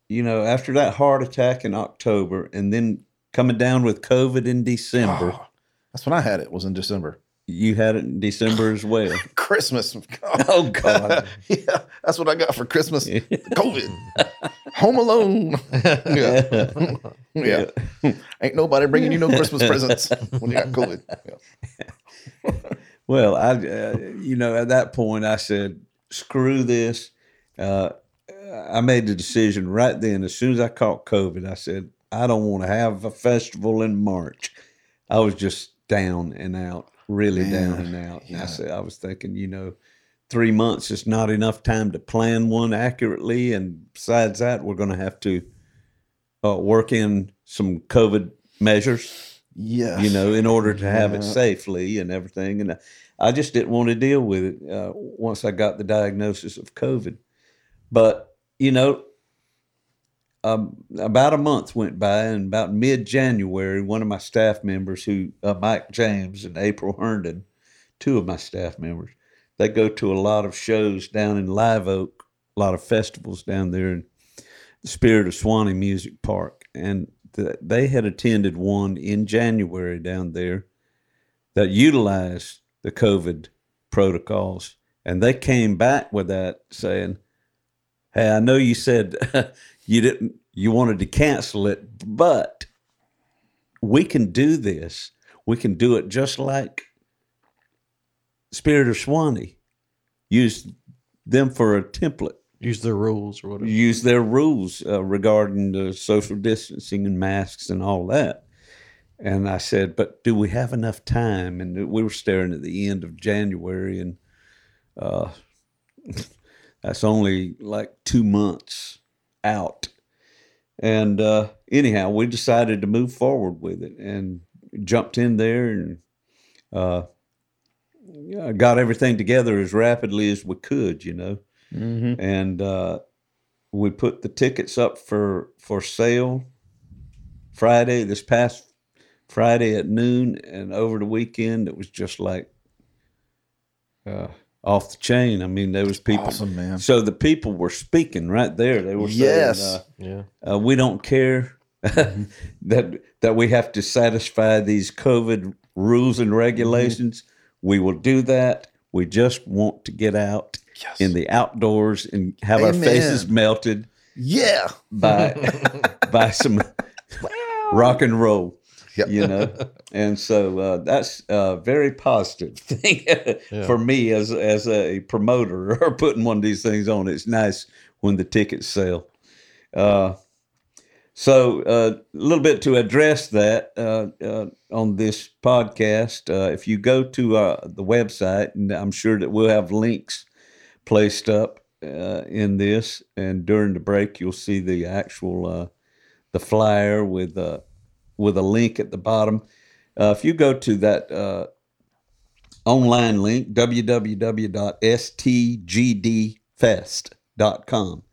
you know, after that heart attack in October, and then coming down with COVID in December, Oh, that's when I had it. Was in December. you had it in December as well. Christmas. Oh God. yeah, that's what I got for Christmas. COVID. Home Alone. yeah. yeah. Ain't nobody bringing you no Christmas presents when you got COVID. Yeah. Well, I, uh, you know, at that point, I said, "Screw this." Uh, I made the decision right then. As soon as I caught COVID, I said, I don't want to have a festival in March. I was just down and out, really down and out. And I said, I was thinking, you know, three months is not enough time to plan one accurately. And besides that, we're going to have to uh, work in some COVID measures, Yeah. you know, in order to have it safely and everything. And I just didn't want to deal with it uh, once I got the diagnosis of COVID. But, you know, um, about a month went by, and about mid January, one of my staff members, who uh, Mike James and April Herndon, two of my staff members, they go to a lot of shows down in Live Oak, a lot of festivals down there in the Spirit of Suwannee Music Park, and th- they had attended one in January down there that utilized the COVID protocols, and they came back with that saying, "Hey, I know you said you didn't, you wanted to cancel it, but we can do this. We can do it just like Spirit of Suwannee. Use them for a template. Use their rules or whatever. Use their rules uh, regarding the social distancing and masks and all that." And I said, "But do we have enough time?" And we were staring at the end of January, and uh, that's only like two months out. And uh, anyhow, we decided to move forward with it and jumped in there and uh, got everything together as rapidly as we could, you know. Mm-hmm. And uh, we put the tickets up for for sale Friday, this past Friday at noon, and over the weekend it was just like uh, off the chain. I mean, there was people. Awesome, man. So the people were speaking right there. They were Yes. saying, Yeah. uh, uh, "We don't care that that we have to satisfy these COVID rules and regulations. We will do that. We just want to get out Yes. in the outdoors and have our faces melted yeah. by by some rock and roll." Yep. You know, and so uh, that's a very positive thing for me as as a promoter or putting one of these things on. It's nice when the tickets sell. Uh, so uh, a little bit to address that uh, uh, on this podcast. Uh, if you go to uh, the website, and I'm sure that we'll have links placed up uh, in this, and during the break, you'll see the actual uh, the flyer with uh, with a link at the bottom. Uh, if you go to that uh, online link, www.stgdfest.com,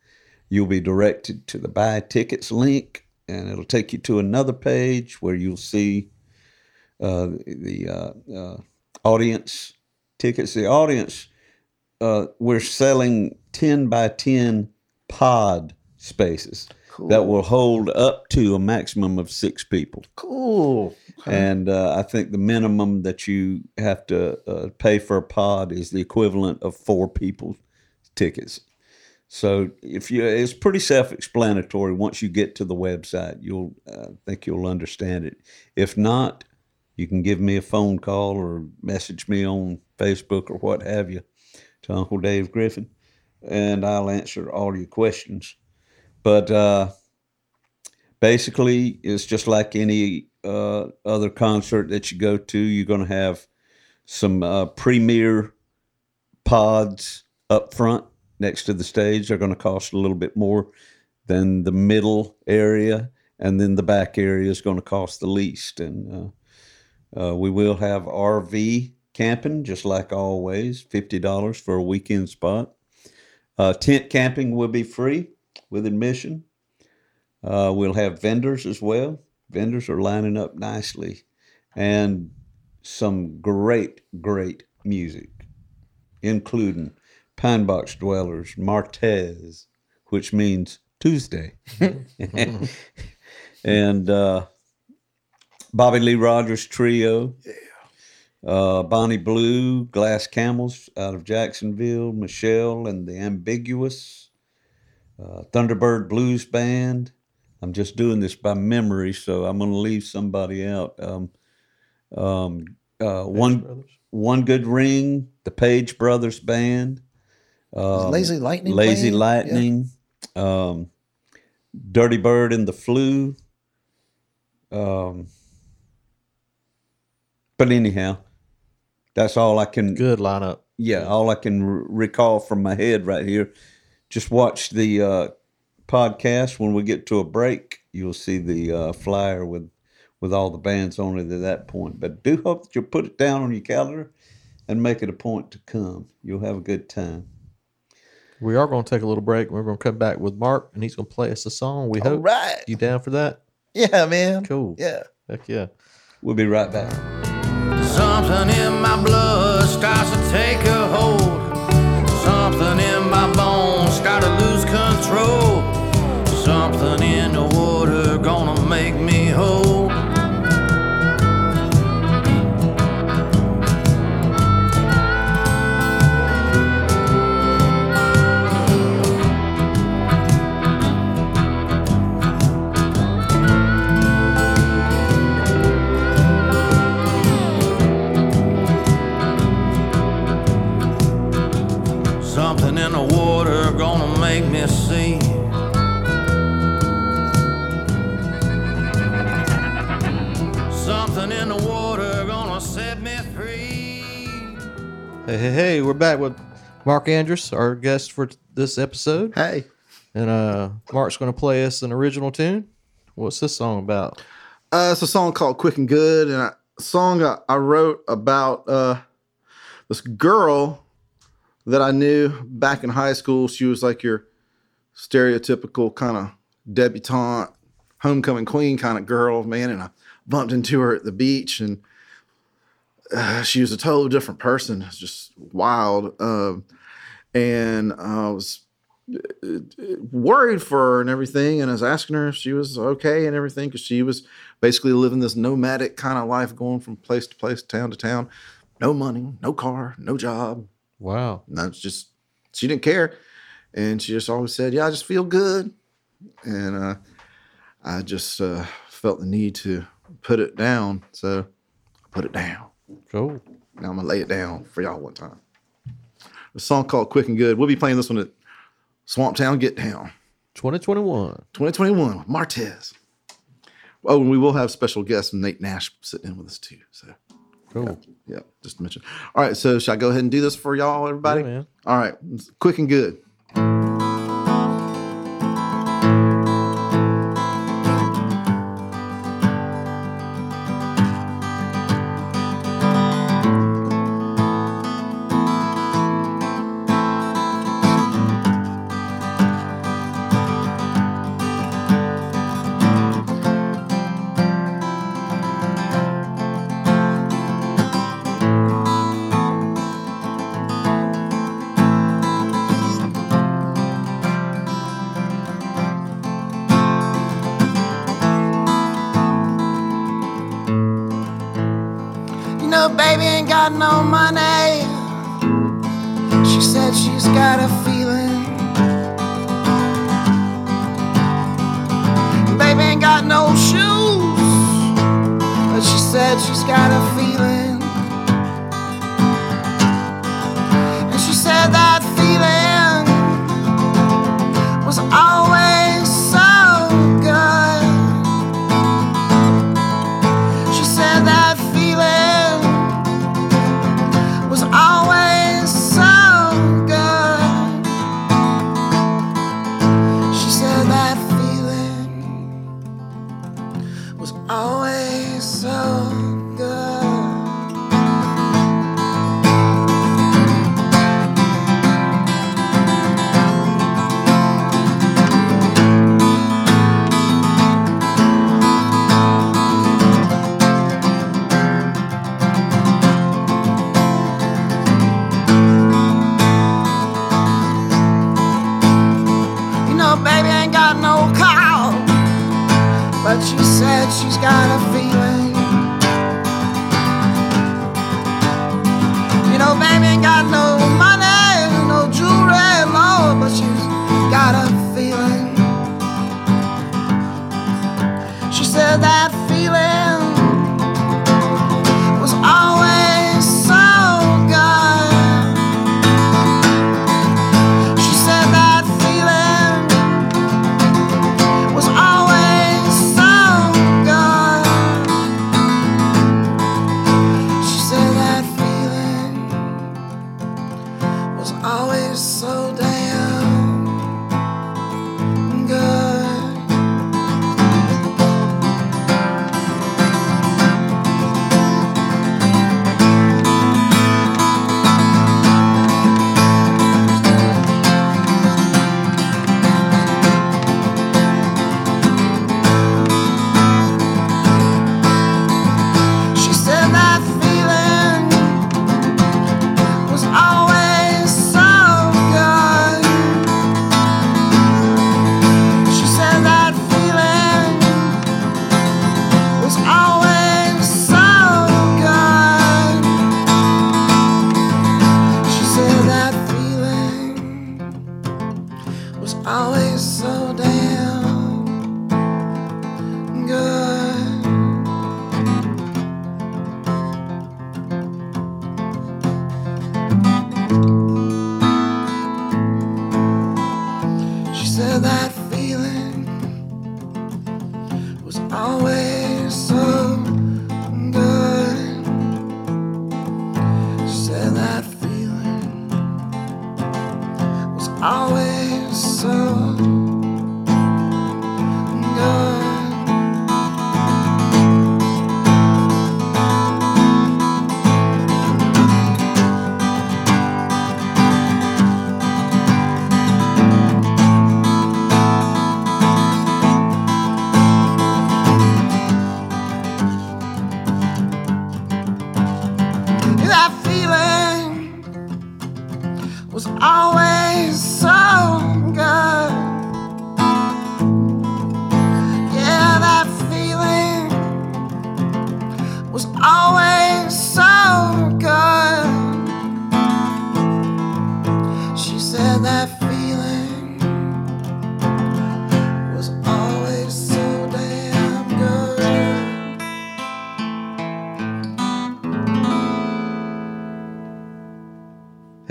you'll be directed to the buy tickets link, and it'll take you to another page where you'll see uh, the uh, uh, audience tickets. The audience, uh, we're selling 10 by 10 pod spaces that will hold up to a maximum of six people. Cool. And uh, I think the minimum that you have to uh, pay for a pod is the equivalent of four people's tickets. So if you, it's pretty self-explanatory. Once you get to the website, you'll uh, think you'll understand it. If not, you can give me a phone call or message me on Facebook or what have you to Uncle Dave Griffin, and I'll answer all your questions. But uh, basically, it's just like any uh, other concert that you go to. You're going to have some uh, premier pods up front next to the stage. They're going to cost a little bit more than the middle area, and then the back area is going to cost the least. And uh, uh, we will have RV camping, just like always, fifty dollars for a weekend spot. Uh, tent camping will be free with admission. Uh, we'll have vendors as well. Vendors are lining up nicely, and some great, great music, including Pine Box Dwellers, Martez, which means Tuesday, and uh, Bobby Lee Rogers Trio, uh, Bonnie Blue, Glass Camels out of Jacksonville, Michelle and the Ambiguous, uh, Thunderbird Blues Band. I'm just doing this by memory, so I'm going to leave somebody out. Um, um, uh, one Brothers. one good ring, the Page Brothers Band, um, Lazy Lightning. Lazy playing? Lightning, um, Dirty Bird and the Flu, Um, but anyhow, that's all I can. Good lineup. Yeah, all I can r- recall from my head right here. Just watch the uh, podcast. When we get to a break, you'll see the uh, flyer with with all the bands on it at that point. But do hope that you'll put it down on your calendar and make it a point to come. You'll have a good time. We are going to take a little break. We're going to come back with Mark, and he's going to play us a song. We All hope right. you down for that. Yeah, man. Cool. Yeah. Heck yeah. We'll be right back. Something in my blood starts to take a hold. Something in my bones start to lose control. Something in the water gonna make me whole. Hey, hey, hey, we're back with Mark Andrus, our guest for t- this episode. Hey. And uh, Mark's going to play us an original tune. What's this song about? Uh, it's a song called "Quick and Good," and a song I, I wrote about uh, this girl that I knew back in high school. She was like your stereotypical kind of debutante, homecoming queen kind of girl, man. And I bumped into her at the beach, and uh, she was a totally different person. Just wild. Um, and I was worried for her and everything and I was asking her if she was okay and everything because she was basically living this nomadic kind of life going from place to place town to town no money no car no job Wow. and that's just she didn't care and she just always said yeah i just feel good and uh, i just uh, felt the need to put it down so i put it down Cool. now i'm gonna lay it down for y'all one time a song called quick and good we'll be playing this one at swamp town get down 2021. 2021 with Martez. Oh, and we will have special guest Nate Nash sitting in with us too. So, Cool. yeah, just to mention. All right, so shall I go ahead and do this for y'all, everybody? Yeah. All right, quick and good. You know, baby ain't got no money. She said she's got a feeling. Baby ain't got no shoes. But she said she's got a feeling. And she said that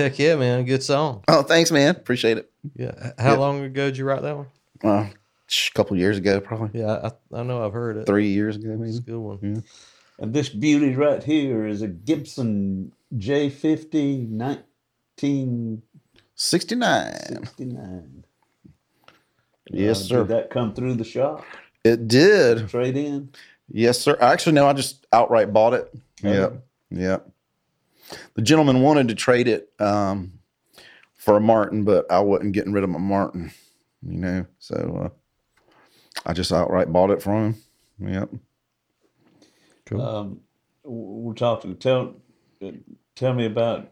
Heck yeah, man. Good song. Oh, thanks, man. Appreciate it. Yeah. How long ago did you write that one? Uh, a couple years ago, probably Yeah, I, I know I've heard it. three years ago, It's maybe. a good one. And this beauty right here is a Gibson J50 1969. 69. Yes, Uh, sir. Did that come through the shop? It did. Trade in? Yes, sir. Actually, no, I just outright bought it. Yep. Yep. The gentleman wanted to trade it um, for a Martin, but I wasn't getting rid of my Martin, you know. So uh, I just outright bought it from him. Yep. Cool. Um, we're talking. Tell, uh, tell me about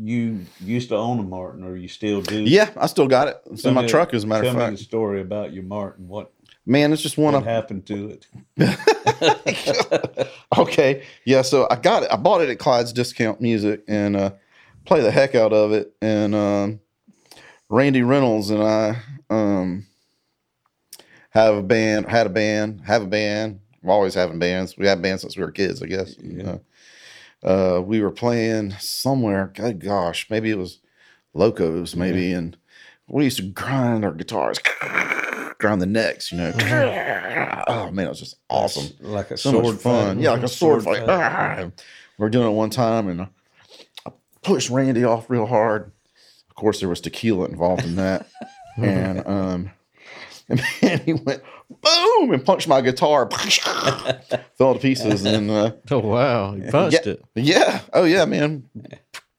you. Used to own a Martin, or you still do? Yeah, I still got it. It's Tell in my me- truck, as a matter of fact. tell me the story about your Martin. What Man, it's just one of what happened to it? okay. Yeah, so I got it. I bought it at Clyde's Discount Music and uh play the heck out of it. And um Randy Reynolds and I um have a band, had a band, have a band. We're always having bands. We had bands since we were kids, I guess. Yeah. Uh, uh we were playing somewhere, good gosh, maybe it was Locos, maybe, and we used to grind our guitars, grind the necks, you know. Oh man, it was just awesome Like a so sword much fun. fight. Yeah, like a sword, Sword fight. fight. Ah! We're doing it one time, and I pushed Randy off real hard. Of course, there was tequila involved in that, and um, and man, he went boom and punched my guitar, fell to pieces, and uh, Oh wow, he punched yeah, it yeah, oh yeah, man,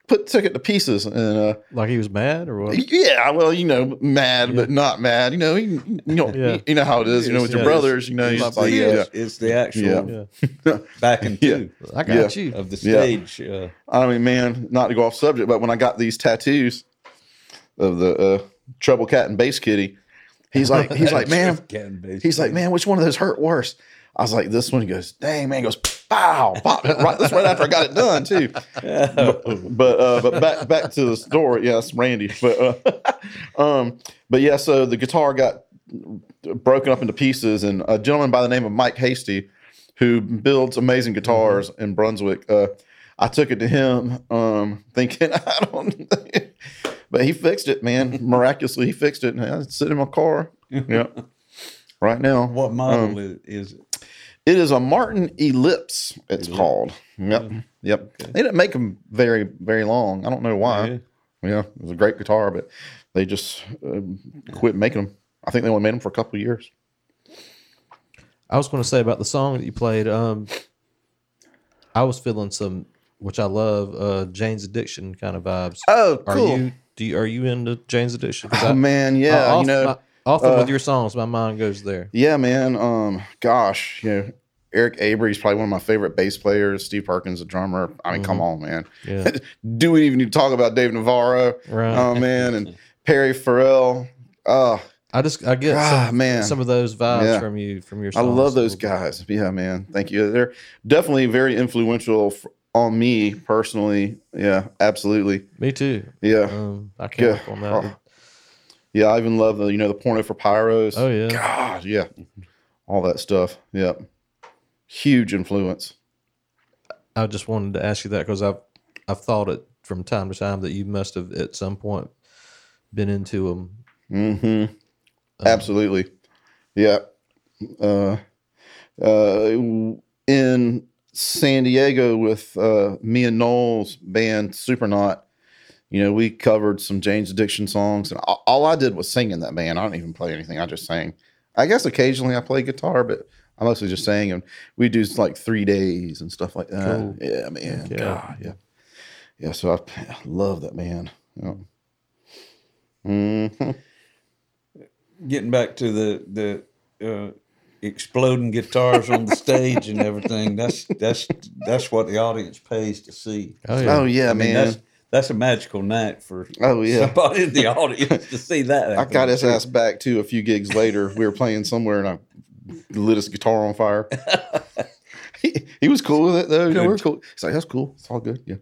put took it to pieces, and uh, like he was mad or what? yeah, well, you know, mad but not mad. You know, you, you know, Yeah. you know how it is. You know, with your Yeah. brothers, you know, you It's, the, uh, yeah, it's the actual Yeah, backing Yeah. two I got Yeah. you. of the Yeah. stage. Uh, I mean, man, not to go off subject, but when I got these tattoos of the uh, Trouble Cat and Bass Kitty, he's like, he's like, man, Cat bass. he's like, man, which one of those hurt worse? I was like, this one. He goes, dang, man. He goes, pow, pop. Right, that's right after I got it done too. But but, uh, but back back to the story. Yes, Randy. But uh, um, but yeah. So the guitar got broken up into pieces, and a gentleman by the name of Mike Hasty, who builds amazing guitars in Brunswick, uh, I took it to him, um, thinking I don't. but he fixed it, man. Miraculously, he fixed it, and it's sitting in my car. Yeah, right now. What model Um, is, is it? It is a Martin Ellipse. It's called. Yep. Yep. They didn't make them very very long. I don't know why. Yeah. Yeah, it was a great guitar, but they just um, quit making them. I think they only made them for a couple of years. I was going to say about the song that you played. Um, I was feeling some, which I love, uh, Jane's Addiction kind of vibes. Oh, Are cool. you? Do you, are you into Jane's Addiction? Oh I- man, yeah. uh, you know, often uh, with your songs, my mind goes there. yeah, man. Um, gosh, you know, Eric Avery is probably one of my favorite bass players. Steve Perkins, a drummer. I mean, come on, man. Yeah. Do we even need to talk about Dave Navarro? Right. Oh man, and Perry Farrell. Oh, I just I get Ah, some, man. some of those vibes Yeah. from you from your. I love those guys. Yeah, man. Thank you. They're definitely very influential on me personally. Yeah, absolutely. Me too. Yeah. Um, I can't Yeah. on that. Oh. Yeah, I even love the you know the porno for pyros. Oh yeah. God, yeah, all that stuff. Yep, huge influence. I just wanted to ask you that because I've I've thought it from time to time that you must have at some point been into them. Mm-hmm. Absolutely. Yeah. Uh, uh, in San Diego with uh, me and Noel's band Supernaut. You know, we covered some Jane's Addiction songs, and all, all I did was sing in that band. I don't even play anything; I just sang. I guess occasionally I play guitar, but I mostly just sang. And we do like three days and stuff like that. Cool. Yeah, man. Yeah. God, yeah, yeah. So I, I love that band. Yeah. hmm Getting back to the the uh, exploding guitars on the stage and everything. That's that's that's what the audience pays to see. Oh yeah. Oh yeah, I mean, man. That's a magical night for Oh yeah. somebody in the audience to see that. I got his ass back too a few gigs later. We were playing somewhere and I lit his guitar on fire. he, he was cool with it though. You know, we were cool. He's like, that's cool. It's all good. Yeah.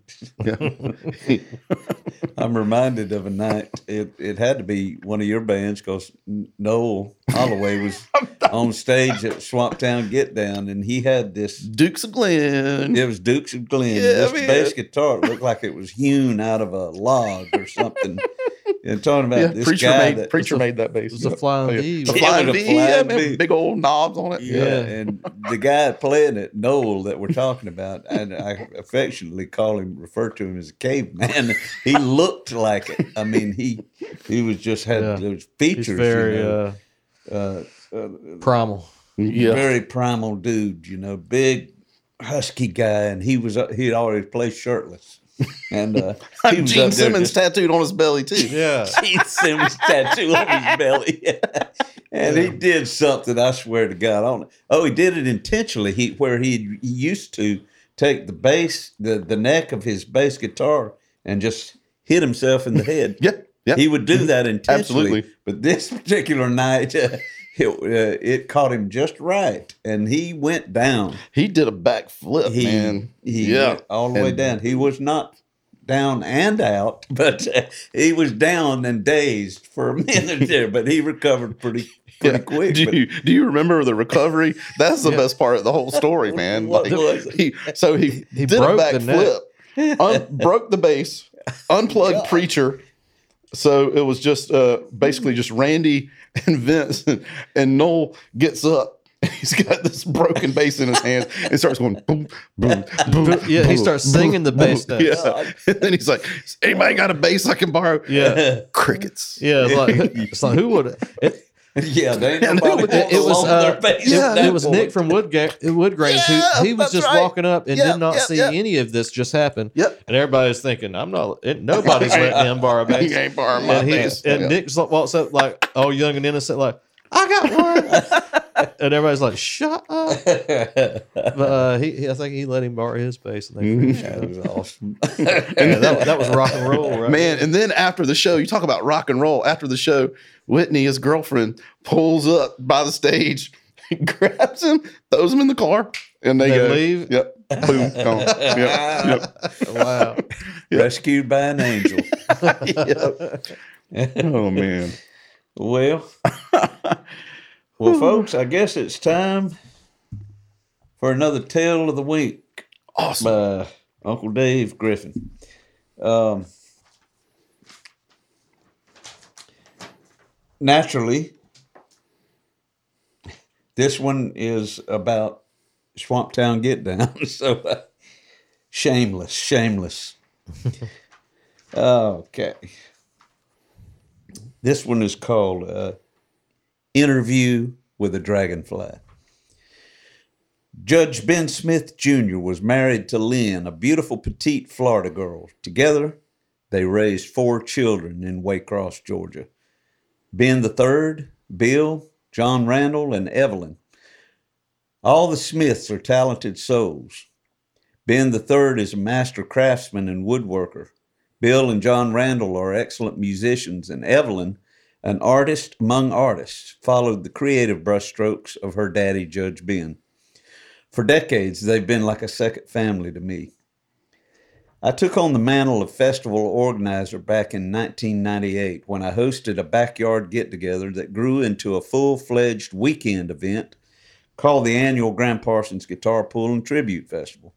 Yeah. I'm reminded of a night. It it had to be one of your bands because Noel Holloway was on stage at Swamptown Get Down, and he had this. Dukes of Glen. It was Dukes of Glen. Yeah, this man. bass guitar it looked like it was hewn out of a log or something. and talking about Yeah, this preacher guy made that preacher made that bass. It was a flying yeah. V. The Yeah, flying the V, yeah, man, big old knobs on it. Yeah, Yeah. and the guy playing it, Noel, that we're talking about, and I affectionately call him, refer to him as a caveman. He looked like it. I mean, he he was just had Yeah. those He's features. very you know, uh, uh, uh, primal. Yeah. very primal dude. You know, big husky guy, and he was uh, he'd always play shirtless, and uh, Gene Simmons just- tattooed on his belly too. Yeah. Gene Simmons tattoo on his belly. and he did something, I swear to God. I don't Oh, he did it intentionally. He where he, he used to take the bass, the, the neck of his bass guitar and just hit himself in the head. Yeah. Yeah. He would do that intentionally. Absolutely. But this particular night, uh, it, uh, it caught him just right. And he went down. He did a back flip, He, man. he yeah. went all the way down. He was not down and out, but uh, he was down and dazed for a minute there. But he recovered pretty pretty Yeah. quick. Do but- you do you remember the recovery? That's the best part of the whole story, man. What Like, was he so he, He did a broke back the neck. flip, un, broke the bass, unplugged preacher. So it was just uh, basically just Randy and Vince and, and Noel gets up. He's got this broken bass in his hand and starts going boom, boom, boom. Yeah, he boom, starts boom, singing the bass boom. Yeah. And then he's like, anybody got a bass I can borrow? Yeah. Crickets. Yeah. It's like, it's like who would it, yeah, they ain't And it was- it was uh, it, at it was point. Nick from Woodga- Woodgrains Yeah, who he was just right. walking up and Yep, did not yep, see yep. any of this just happen. Yep. And everybody's thinking, I'm not. It, nobody's letting him borrow a bass. You ain't borrowing my and he, bass. and Yeah. Nick just walks up like all young and innocent, like I got one, and everybody's like, "Shut up!" But uh, he, he, I think he let him borrow his bass, and they Mm-hmm. finished That it. was awesome. Yeah, that, that was rock and roll, right? Man, and then after the show, you talk about rock and roll. After the show, Whitney, his girlfriend, pulls up by the stage, grabs him, throws him in the car, and they, They go. leave? Yep. Boom. Gone. Yep. Yep. wow. Rescued by an angel. yep. Oh man. Well, well, folks, I guess it's time for another tale of the week Awesome. by Uncle Dave Griffin. Um, naturally, this one is about Swamptown Get Down. so, uh, shameless, shameless. okay. This one is called uh, Interview with a Dragonfly. Judge Ben Smith Jr. was married to Lynn, a beautiful petite Florida girl. Together, they raised four children in Waycross, Georgia. Ben the third, Bill, John Randall, and Evelyn. All the Smiths are talented souls. Ben the third is a master craftsman and woodworker. Bill and John Randall are excellent musicians, and Evelyn, an artist among artists, followed the creative brushstrokes of her daddy, Judge Ben. For decades, they've been like a second family to me. I took on the mantle of festival organizer back in 1998 when I hosted a backyard get together that grew into a full fledged weekend event called the annual Gram Parsons Guitar Pull and Tribute Festival.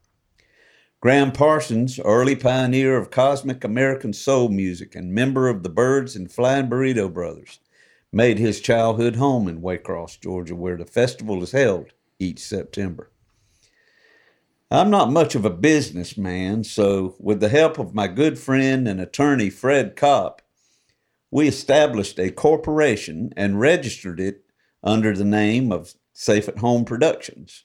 Gram Parsons, early pioneer of cosmic American soul music and member of the Byrds and Flying Burrito Brothers, made his childhood home in Waycross, Georgia, where the festival is held. each September. I'm not much of a businessman, so with the help of my good friend and attorney Fred Kopp, we established a corporation and registered it under the name of Safe at Home Productions.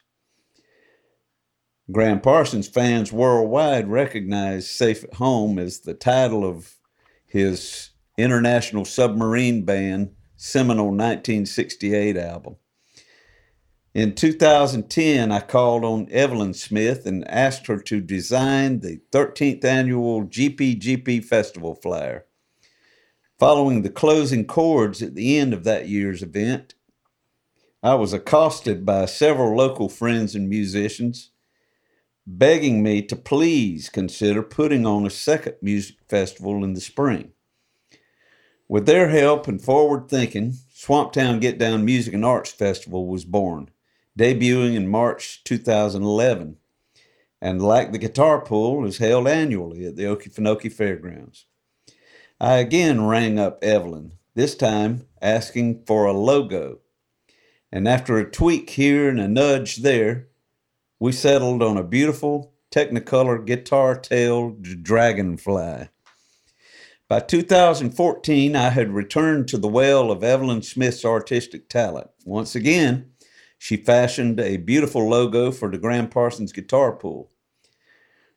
Gram Parsons fans worldwide recognize Safe at Home as the title of his International Submarine Band seminal 1968 album. In 2010, I called on Evelyn Smith and asked her to design the 13th annual GPGP Festival flyer. Following the closing chords at the end of that year's event, I was accosted by several local friends and musicians begging me to please consider putting on a second music festival in the spring. With their help and forward thinking, Swamptown Get Down Music and Arts Festival was born debuting in March 2011, and like the guitar pull, is held annually at the Okefenokee Fairgrounds. I again rang up Evelyn, this time asking for a logo. And after a tweak here and a nudge there, we settled on a beautiful Technicolor guitar tailed dragonfly. By 2014, I had returned to the well of Evelyn Smith's artistic talent. Once again, she fashioned a beautiful logo for the Gram Parsons Guitar Pull.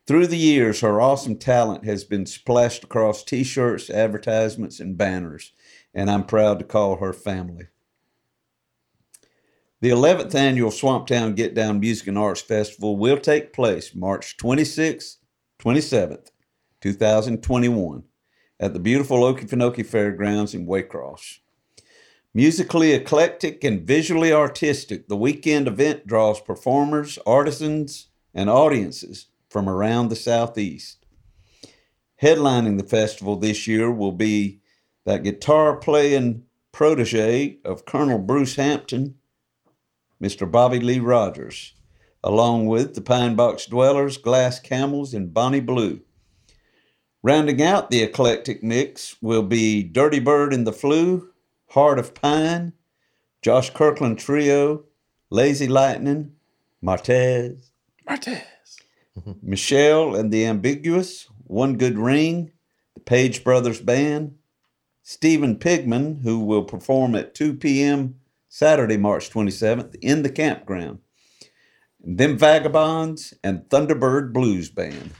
Through the years, her awesome talent has been splashed across t shirts, advertisements, and banners, and I'm proud to call her family. The 11th annual Swamptown Get Down Music and Arts Festival will take place March 26th, 27th, 2021 at the beautiful Okefenokee Fairgrounds in Waycross. Musically eclectic and visually artistic, the weekend event draws performers, artisans, and audiences from around the Southeast. Headlining the festival this year will be that guitar playing protege of Colonel Bruce Hampton, Mr. Bobby Lee Rogers, along with the Pine Box Dwellers, Glass Camels, and Bonnie Blue. Rounding out the eclectic mix will be Dirty Bird and the Flu, Heart of Pine, Josh Kirkland Trio, Lazy Lightning, Martez, Martez. Michelle and the Ambiguous, One Good Ring, the Page Brothers Band, Stephen Pigman, who will perform at 2 p.m. Saturday, March 27th in the campground, and Them Vagabonds and Thunderbird Blues Band.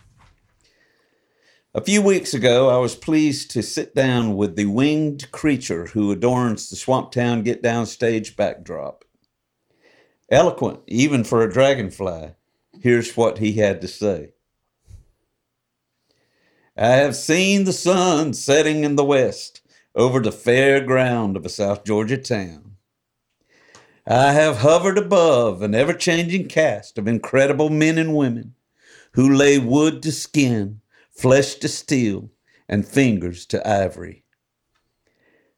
A few weeks ago, I was pleased to sit down with the winged creature who adorns the Swamptown Get Down stage backdrop. Eloquent, even for a dragonfly, here's what he had to say. I have seen the sun setting in the west over the fair ground of a South Georgia town. I have hovered above an ever changing cast of incredible men and women who lay wood to skin flesh to steel, and fingers to ivory.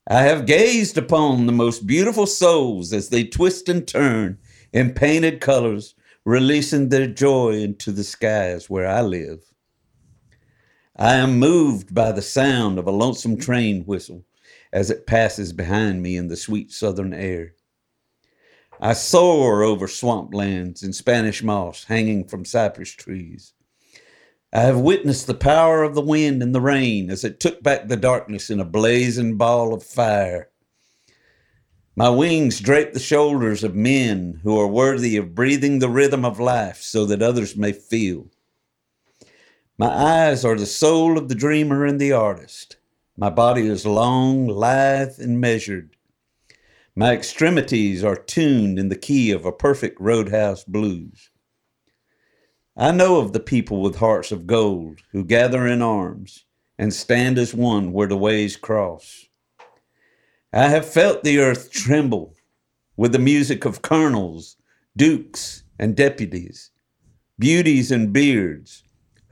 I have gazed upon the most beautiful souls as they twist and turn in painted colors, releasing their joy into the skies where I live. I am moved by the sound of a lonesome train whistle as it passes behind me in the sweet southern air. I soar over swamplands and Spanish moss hanging from cypress trees. I have witnessed the power of the wind and the rain as it took back the darkness in a blazing ball of fire. My wings drape the shoulders of men who are worthy of breathing the rhythm of life so that others may feel. My eyes are the soul of the dreamer and the artist. My body is long, lithe, and measured. My extremities are tuned in the key of a perfect roadhouse blues. I know of the people with hearts of gold who gather in arms and stand as one where the ways cross. I have felt the earth tremble with the music of colonels, dukes, and deputies, beauties and beards,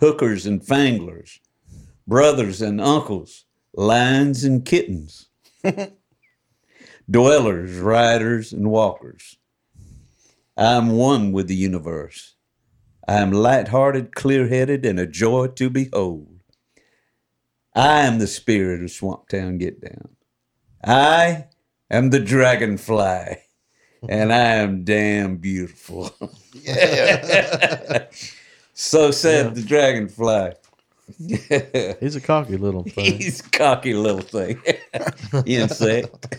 hookers and fanglers, brothers and uncles, lions and kittens, dwellers, riders, and walkers. I am one with the universe. I am light-hearted, clear-headed, and a joy to behold. I am the spirit of Swamptown Get Down. I am the dragonfly, and I am damn beautiful. Yeah. so said the dragonfly. He's a cocky little thing. He's a cocky little thing. Insect.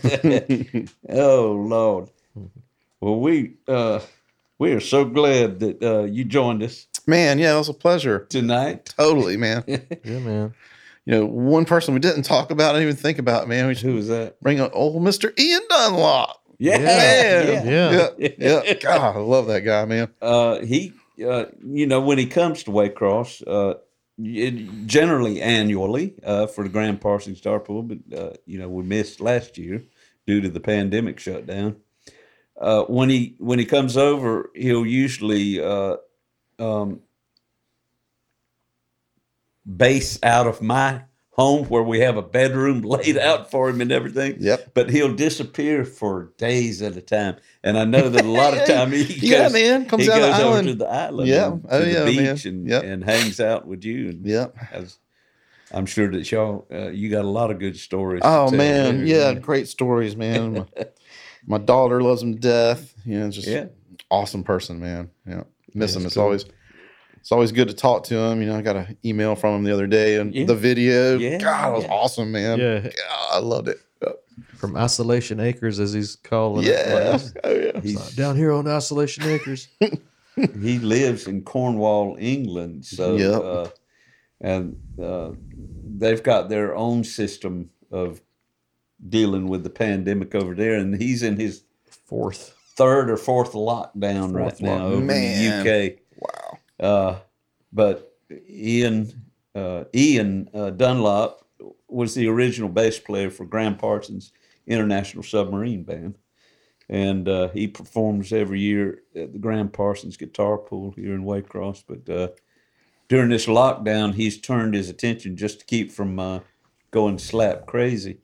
oh Lord. Well, we uh, we are so glad that uh, you joined us Man, yeah, it was a pleasure. tonight. Totally, man. yeah, man. You know, one person we didn't talk about, I didn't even think about, man. We Who was that? bring up old Mr. Ian Dunlop. Yeah, Man. Yeah. Yeah. Yeah. God, I love that guy, man. Uh, he, uh, you know, when he comes to Waycross, uh, it, generally annually uh, for the Gram Parsons Star Pool, but uh, you know we missed last year due to the pandemic shutdown. Uh, when he when he comes over, he'll usually uh, um, base out of my home where we have a bedroom laid out for him and everything. Yep. But he'll disappear for days at a time, and I know that a lot of time he Yeah, man. Comes he the goes over island. to the island, Yeah. and Oh, to yeah, the man. beach, and, Yep. and hangs out with you. And Yep. has, I'm sure that y'all, uh, you got a lot of good stories. to Oh man, there. yeah, great stories, man. My, my daughter loves him to death. You know, just Yeah. awesome person, man. Yeah, miss Yeah, him. it's It's cool. always it's always good to talk to him. You know, I got an email from him the other day and Yeah. the video. Yeah, God, it was yeah. awesome, man. Yeah. God, I loved it. From Isolation Acres, as he's calling it. Yeah, Like, oh yeah. He's, Down here on Isolation Acres. he lives in Cornwall, England. So, Yep. uh, and uh, they've got their own system of dealing with the pandemic over there, and he's in his Fourth. third or fourth lockdown right Fourth now lock- over Man. in the UK. Wow. Uh, but Ian uh, Ian uh, Dunlop was the original bass player for Gram Parsons International Submarine Band, and uh, he performs every year at the Gram Parsons Guitar Pull here in Waycross. But uh, during this lockdown, he's turned his attention just to keep from uh, going slap crazy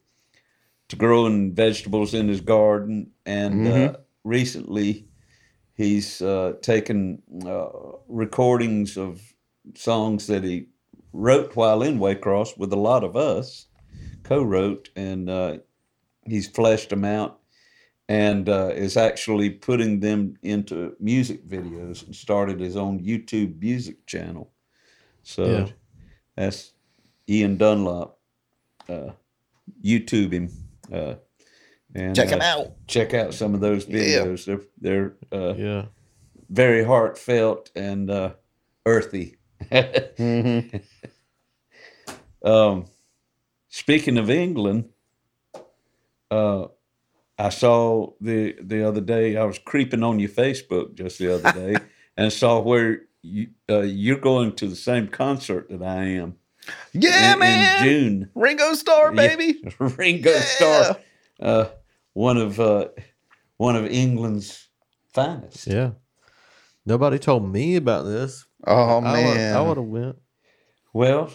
to growing vegetables in his garden, and uh, recently he's uh, taken uh, recordings of songs that he wrote while in Waycross with a lot of us, co-wrote, and uh, he's fleshed them out and uh, is actually putting them into music videos and started his own YouTube music channel. So Yeah. that's Ian Dunlop. Uh, YouTube him. Uh, and Check him uh, out. Check out some of those Yeah. videos. They're they're uh, Yeah. very heartfelt and uh, earthy. Mm-hmm. Um, speaking of England, uh, I saw the the other day. I was creeping on your Facebook just the other day and saw where you uh, you're going to the same concert that I am. Yeah, in, man. In June, Ringo Starr, Yeah. baby. Ringo Yeah. Starr, uh, one of uh, one of England's finest. Yeah. Nobody told me about this. Oh I would- man. I would have went. Well,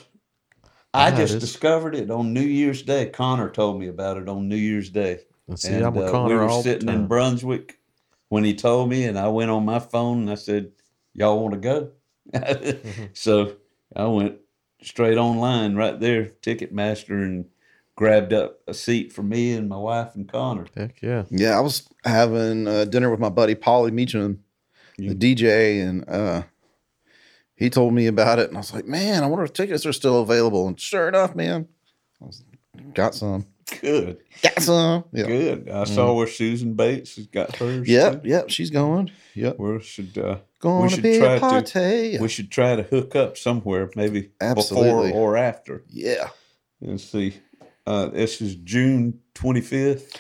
I Yeah, just it is. discovered it on New Year's Day. Connor told me about it on New Year's Day. And see, and I'm uh, Connor we were all the sitting in. Brunswick when he told me, and I went on my phone and I said, "Y'all want to go?" Mm-hmm. So I went straight online right there, Ticketmaster, and grabbed up a seat for me and my wife and Connor. Heck yeah. Yeah, I was having uh, dinner with my buddy Paulie Meacham, You- the DJ, and uh, he told me about it, and I was like, "Man, I wonder if tickets are still available." And sure enough, man, I was, got some, Good, got some. Yeah, good. I saw where Susan Bates has got hers. yep, too. yep. She's going. Yep, We should uh, going to should be try a to- we should try to hook up somewhere, maybe Absolutely. before or after. yeah. Let's see. Uh, this is June 25th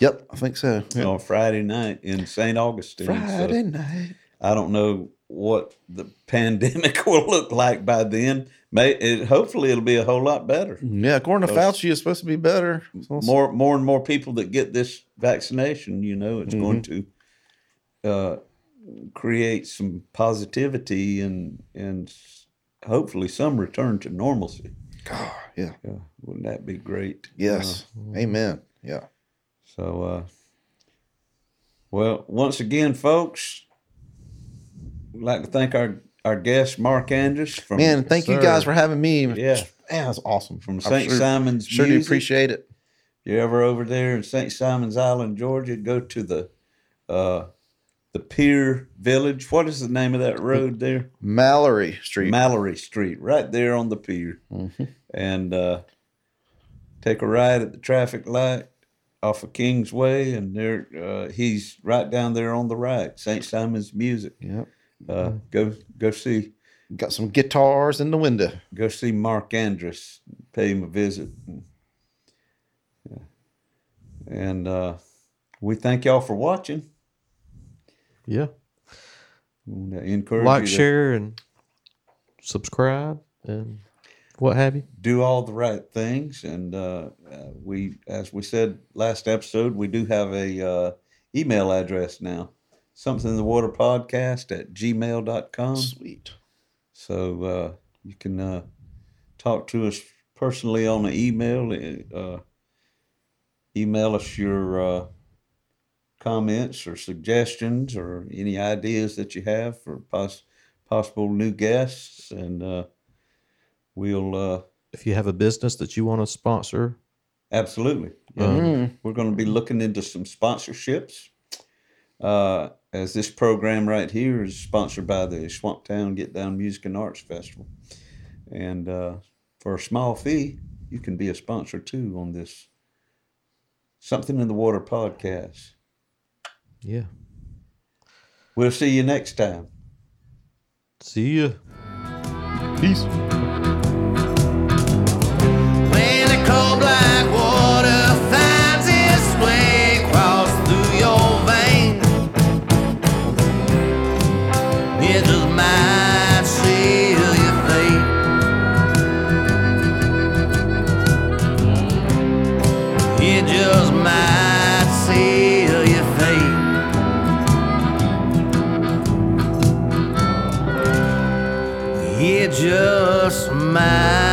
Yep, I think so. Yep. on Friday night in St. Augustine. So Friday night. I don't know what the pandemic will look like by then. May it, hopefully it'll be a whole lot better. Yeah, according to Fauci, it's supposed to be better. So- More, more and more people that get this vaccination, you know, it's going to uh, create some positivity and and hopefully some return to normalcy. God, yeah. Yeah, wouldn't that be great? Yes. Amen. Yeah. So, uh, well, once again, folks, we'd like to thank our, our guest, Mark Andrews from, Man, thank you guys for having me. Yeah. Man, that's awesome. from St. sure- Simon's Sure do appreciate it. If you're ever over there in St. Simon's Island, Georgia, go to the uh, the Pier Village. What is the name of that road there? Mallory Street. Mallory Street, right there on the pier. And uh, take a ride at the traffic light off of Kingsway, and there uh, he's right down there on the right. St. Simon's Music. yep. Uh, Go go see Got some guitars in the window. go see Mark Andrus, pay him a visit. Yeah. And uh, we thank y'all for watching. Yeah. We encourage Like, you share, and subscribe, and what have you. do all the right things. And uh, uh, we, as we said last episode, we do have a uh, email address now. Something in the water podcast at gmail.com. Sweet. So uh, you can uh, talk to us personally on the email. Uh, email us your uh, comments or suggestions or any ideas that you have for pos- possible new guests, and uh, we'll uh, If you have a business that you want to sponsor, absolutely. Yeah. We're going to be looking into some sponsorships. Uh, as this program right here is sponsored by the Swamptown Get Down Music and Arts Festival. And uh, for a small fee, you can be a sponsor too on this Something in the Water podcast. Yeah. We'll see you next time. See ya. Peace. When the cold black just